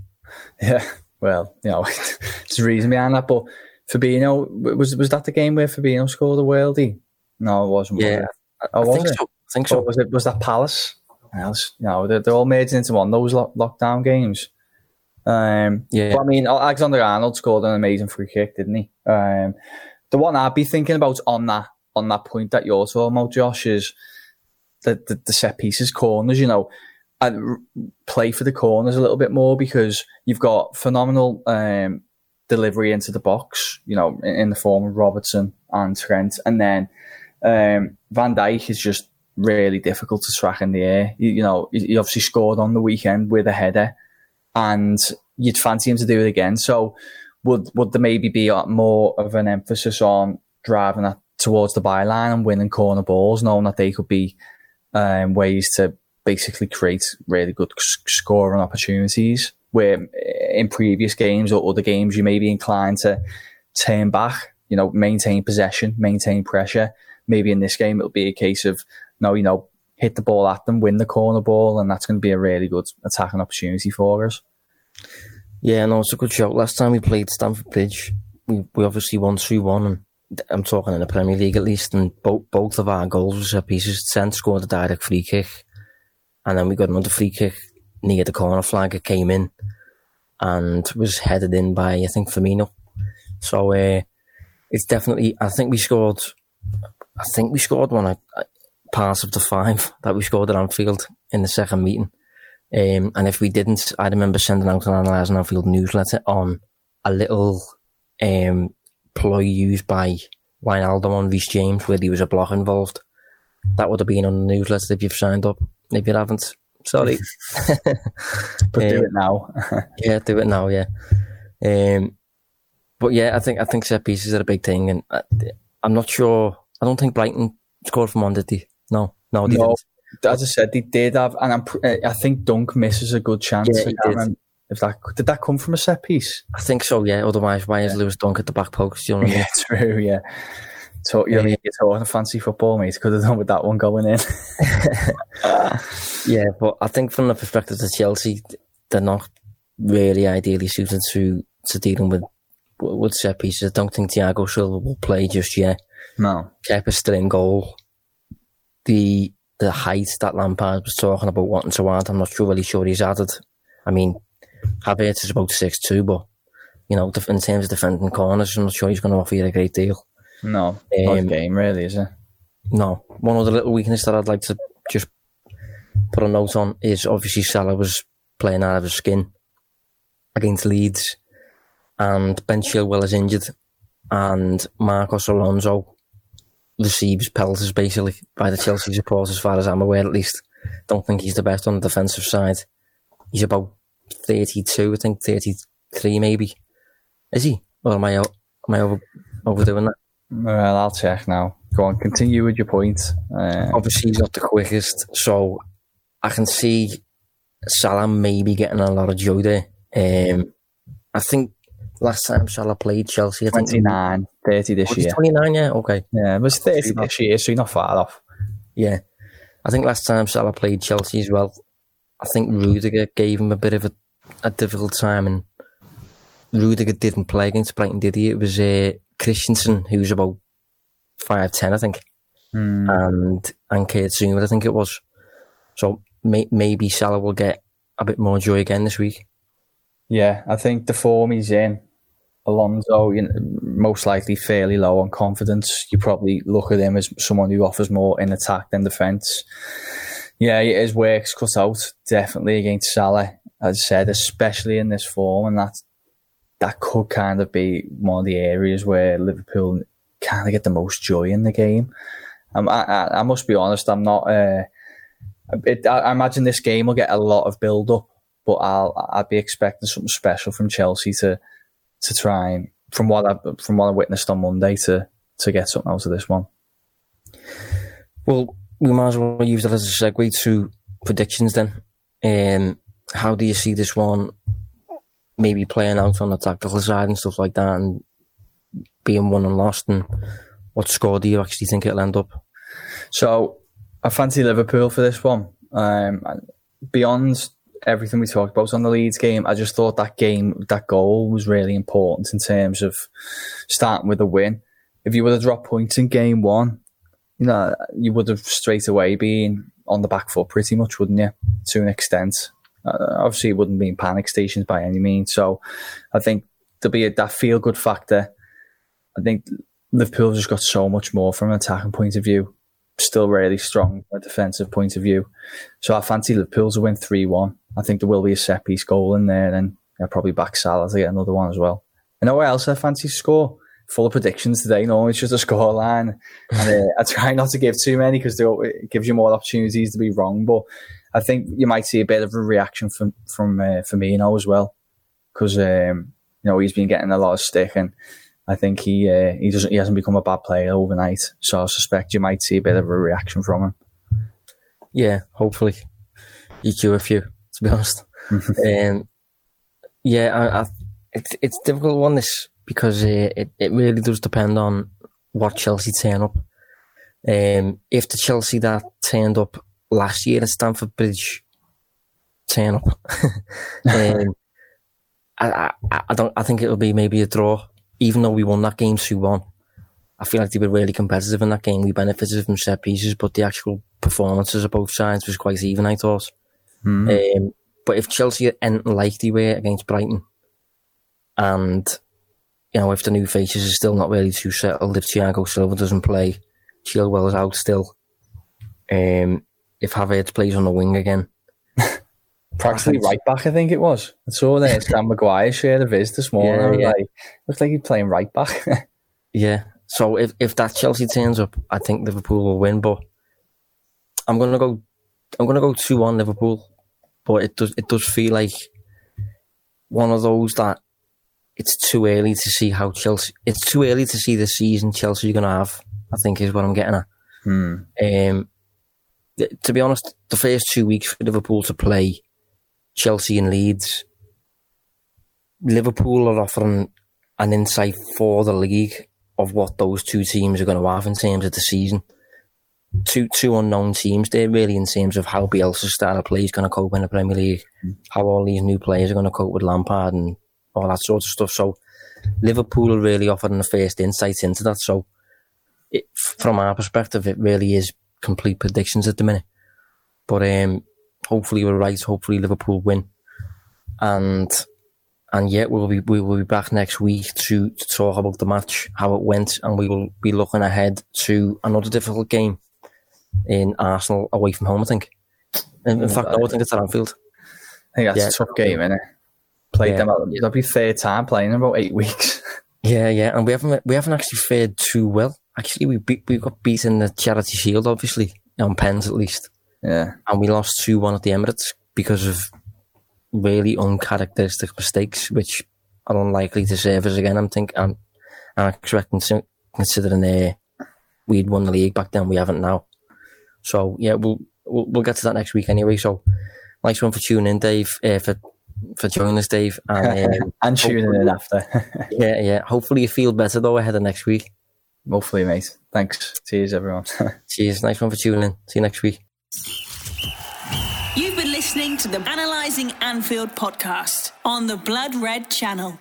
Yeah, well, you know, it's a reason behind that. But Fabinho was was that the game where Fabinho scored a worldie? No, it wasn't. Yeah, was? I, I think it? so. I think so. was it was that Palace? Else, you know, they're, they're all made into one. Those lock, lockdown games. Um, yeah. But, I mean, Alexander Arnold scored an amazing free kick, didn't he? Um, the one I'd be thinking about on that on that point that you're talking about, Josh, is the, the, the set pieces, corners, you know, and play for the corners a little bit more because you've got phenomenal um, delivery into the box, you know, in, in, the form of Robertson and Trent. And then um, Van Dijk is just really difficult to track in the air. You, you know, he, he obviously scored on the weekend with a header and you'd fancy him to do it again. So would, would there maybe be more of an emphasis on driving that towards the byline and winning corner balls, knowing that they could be um, ways to basically create really good scoring opportunities. Where eh, in previous games or other games, you may be inclined to turn back, you know, maintain possession, maintain pressure. Maybe in this game, it'll be a case of, no, you know, hit the ball at them, win the corner ball, and that's going to be a really good attacking opportunity for us. Yeah, no, it's a good shot. Last time we played Stamford Bridge, we, we obviously won 2 1, and I'm talking in the Premier League at least, and both both of our goals were set pieces. Trent scored a direct free kick, and then we got another free kick near the corner flag. It came in and was headed in by I think Firmino. So uh, it's definitely. I think we scored. I think we scored one a, a pass of the five that we scored at Anfield in the second meeting. Um, and if we didn't, I remember sending out an Analysing Anfield newsletter on a little um, ploy used by Wijnaldum on Reece James where there was a block involved. That would have been on the newsletter if you've signed up. If you haven't, sorry. but um, do it now. yeah, do it now, yeah. Um, but yeah, I think I think set pieces are a big thing, and I, am not sure. I don't think Brighton scored from one, did they? No, no, they no. Didn't. As I said, they did have, and I'm, I think Dunk misses a good chance. Yeah, he did. If that did that come from a set piece? I think so. Yeah. Otherwise, why is yeah. Lewis Dunk at the back post? You know what I mean? Yeah, true. Yeah. So you know, yeah. you're talking fancy football, mate. Could have done with that one going in. yeah, but I think from the perspective of Chelsea, they're not really ideally suited to to dealing with with set pieces. I don't think Thiago Silva will play just yet. No, Kepa still in goal. The the height that Lampard was talking about wanting to add, I'm not sure really sure he's added. I mean, Havertz is about six two, but you know, in terms of defending corners, I'm not sure he's going to offer you a great deal. No, um, game really, is it? No. One of the little weaknesses that I'd like to just put a note on is obviously Salah was playing out of his skin against Leeds, and Ben Chilwell is injured, and Marcos Alonso receives pelters basically by the Chelsea supporters, as far as I'm aware, at least. Don't think he's the best on the defensive side. He's about 32, I think 33 maybe. Is he? Or am I, am I over, overdoing that? Well, I'll check now. Go on, continue with your point. Uh, Obviously, he's not the quickest, so I can see Salah maybe getting a lot of joy there. Um, I think last time Salah played Chelsea, I 29, 30 this year. 29, yeah, okay. Yeah, it was 30 this year, so you're not far off. Yeah. I think last time Salah played Chelsea as well, I think Rudiger gave him a bit of a, a difficult time, and Rudiger didn't play against Brighton, did he? It was uh, Christensen, who's about five ten, I think, mm. and and Kurt Zouma, I think it was. So may, maybe Salah will get a bit more joy again this week. Yeah, I think the form he's in Alonso, you know, most likely fairly low on confidence. You probably look at him as someone who offers more in attack than defence. Yeah, his work's cut out definitely against Salah. As I said, especially in this form, and that that could kind of be one of the areas where Liverpool kind of get the most joy in the game. Um, I, I, I must be honest, I'm not. Uh, it, I, I imagine this game will get a lot of build up, but I'll I'd be expecting something special from Chelsea to to try and from what I from what I witnessed on Monday to to get something out of this one. Well, we might as well use that as a segue to predictions then. Um, how do you see this one maybe playing out on the tactical side and stuff like that and being won and lost and what score do you actually think it'll end up? So I fancy Liverpool for this one. Um, beyond everything we talked about on the Leeds game, I just thought that game, that goal was really important in terms of starting with a win. If you would have dropped points in game one, you know, you would have straight away been on the back foot pretty much, wouldn't you? To an extent. Uh, obviously, it wouldn't be in panic stations by any means. So I think there'll be a, that feel good factor. I think Liverpool just got so much more from an attacking point of view. Still really strong from a defensive point of view. So I fancy Liverpool to win 3 1. I think there will be a set piece goal in there, and I'll probably back Salah to get another one as well. You know where else I fancy score? Full of predictions today. No, it's just a score line. And uh, I try not to give too many because it gives you more opportunities to be wrong. But I think you might see a bit of a reaction from from uh, Firmino as well, because um, you know he's been getting a lot of stick, and I think he uh, he doesn't he hasn't become a bad player overnight. So I suspect you might see a bit of a reaction from him. Yeah, hopefully, EQ a few. To be honest, um, yeah, I, I, it's it's a difficult one this because uh, it it really does depend on what Chelsea turn up. Um, if the Chelsea that turned up last year at Stamford Bridge turn up, um, I, I, I don't. I think it'll be maybe a draw, even though we won that game two one. I feel like they were really competitive in that game. We benefited from set pieces, but the actual performances of both sides was quite even. I thought. Mm. Um, but if Chelsea are anything like they were against Brighton, and you know if the new faces are still not really too settled, if Thiago Silva doesn't play, Chilwell is out still. Um, if Havertz plays on the wing again. Practically right back, I think it was. I saw there Sam Maguire shared a viz this morning. Yeah, yeah. Like, looks like he's playing right back. yeah. So if, if that Chelsea turns up, I think Liverpool will win. But I'm gonna go. I'm gonna go two one Liverpool. But it does it does feel like one of those that it's too early to see how Chelsea. It's too early to see the season Chelsea are gonna have. I think is what I'm getting at. Hmm. Um, to be honest, the first two weeks for Liverpool to play Chelsea and Leeds, Liverpool are offering an insight for the league of what those two teams are going to have in terms of the season. Two two unknown teams there, really, in terms of how Bielsa's style of play is going to cope in the Premier League, how all these new players are going to cope with Lampard and all that sort of stuff. So, Liverpool are really offering the first insights into that. So, it, from our perspective, it really is complete predictions at the minute. But um, hopefully we're right. Hopefully Liverpool win, and and yet we'll be we will be back next week to, to talk about the match, how it went, and we will be looking ahead to another difficult game in Arsenal away from home. I think. In, in fact, no, I think it's at Anfield. I think that's yeah. a tough game, isn't it? Played yeah. them. Out, that'll be third time playing in about eight weeks. Yeah, yeah, and we haven't we haven't actually fared too well actually we beat, we got beaten the Charity Shield, obviously on pens at least. Yeah, and we lost two one at the Emirates because of really uncharacteristic mistakes, which are unlikely to serve us again. I'm think I'm, I'm expecting considering uh, we'd won the league back then, we haven't now. So yeah, we'll we'll, we'll get to that next week anyway. So nice one for tuning in, Dave. Uh, for for joining us, Dave, and, um, and tuning in after. yeah, yeah. Hopefully you feel better though ahead of next week. Hopefully, mate. Thanks. Cheers, everyone. Cheers. Nice one for tuning in. See you next week. You've been listening to the Analyzing Anfield podcast on the Blood Red channel.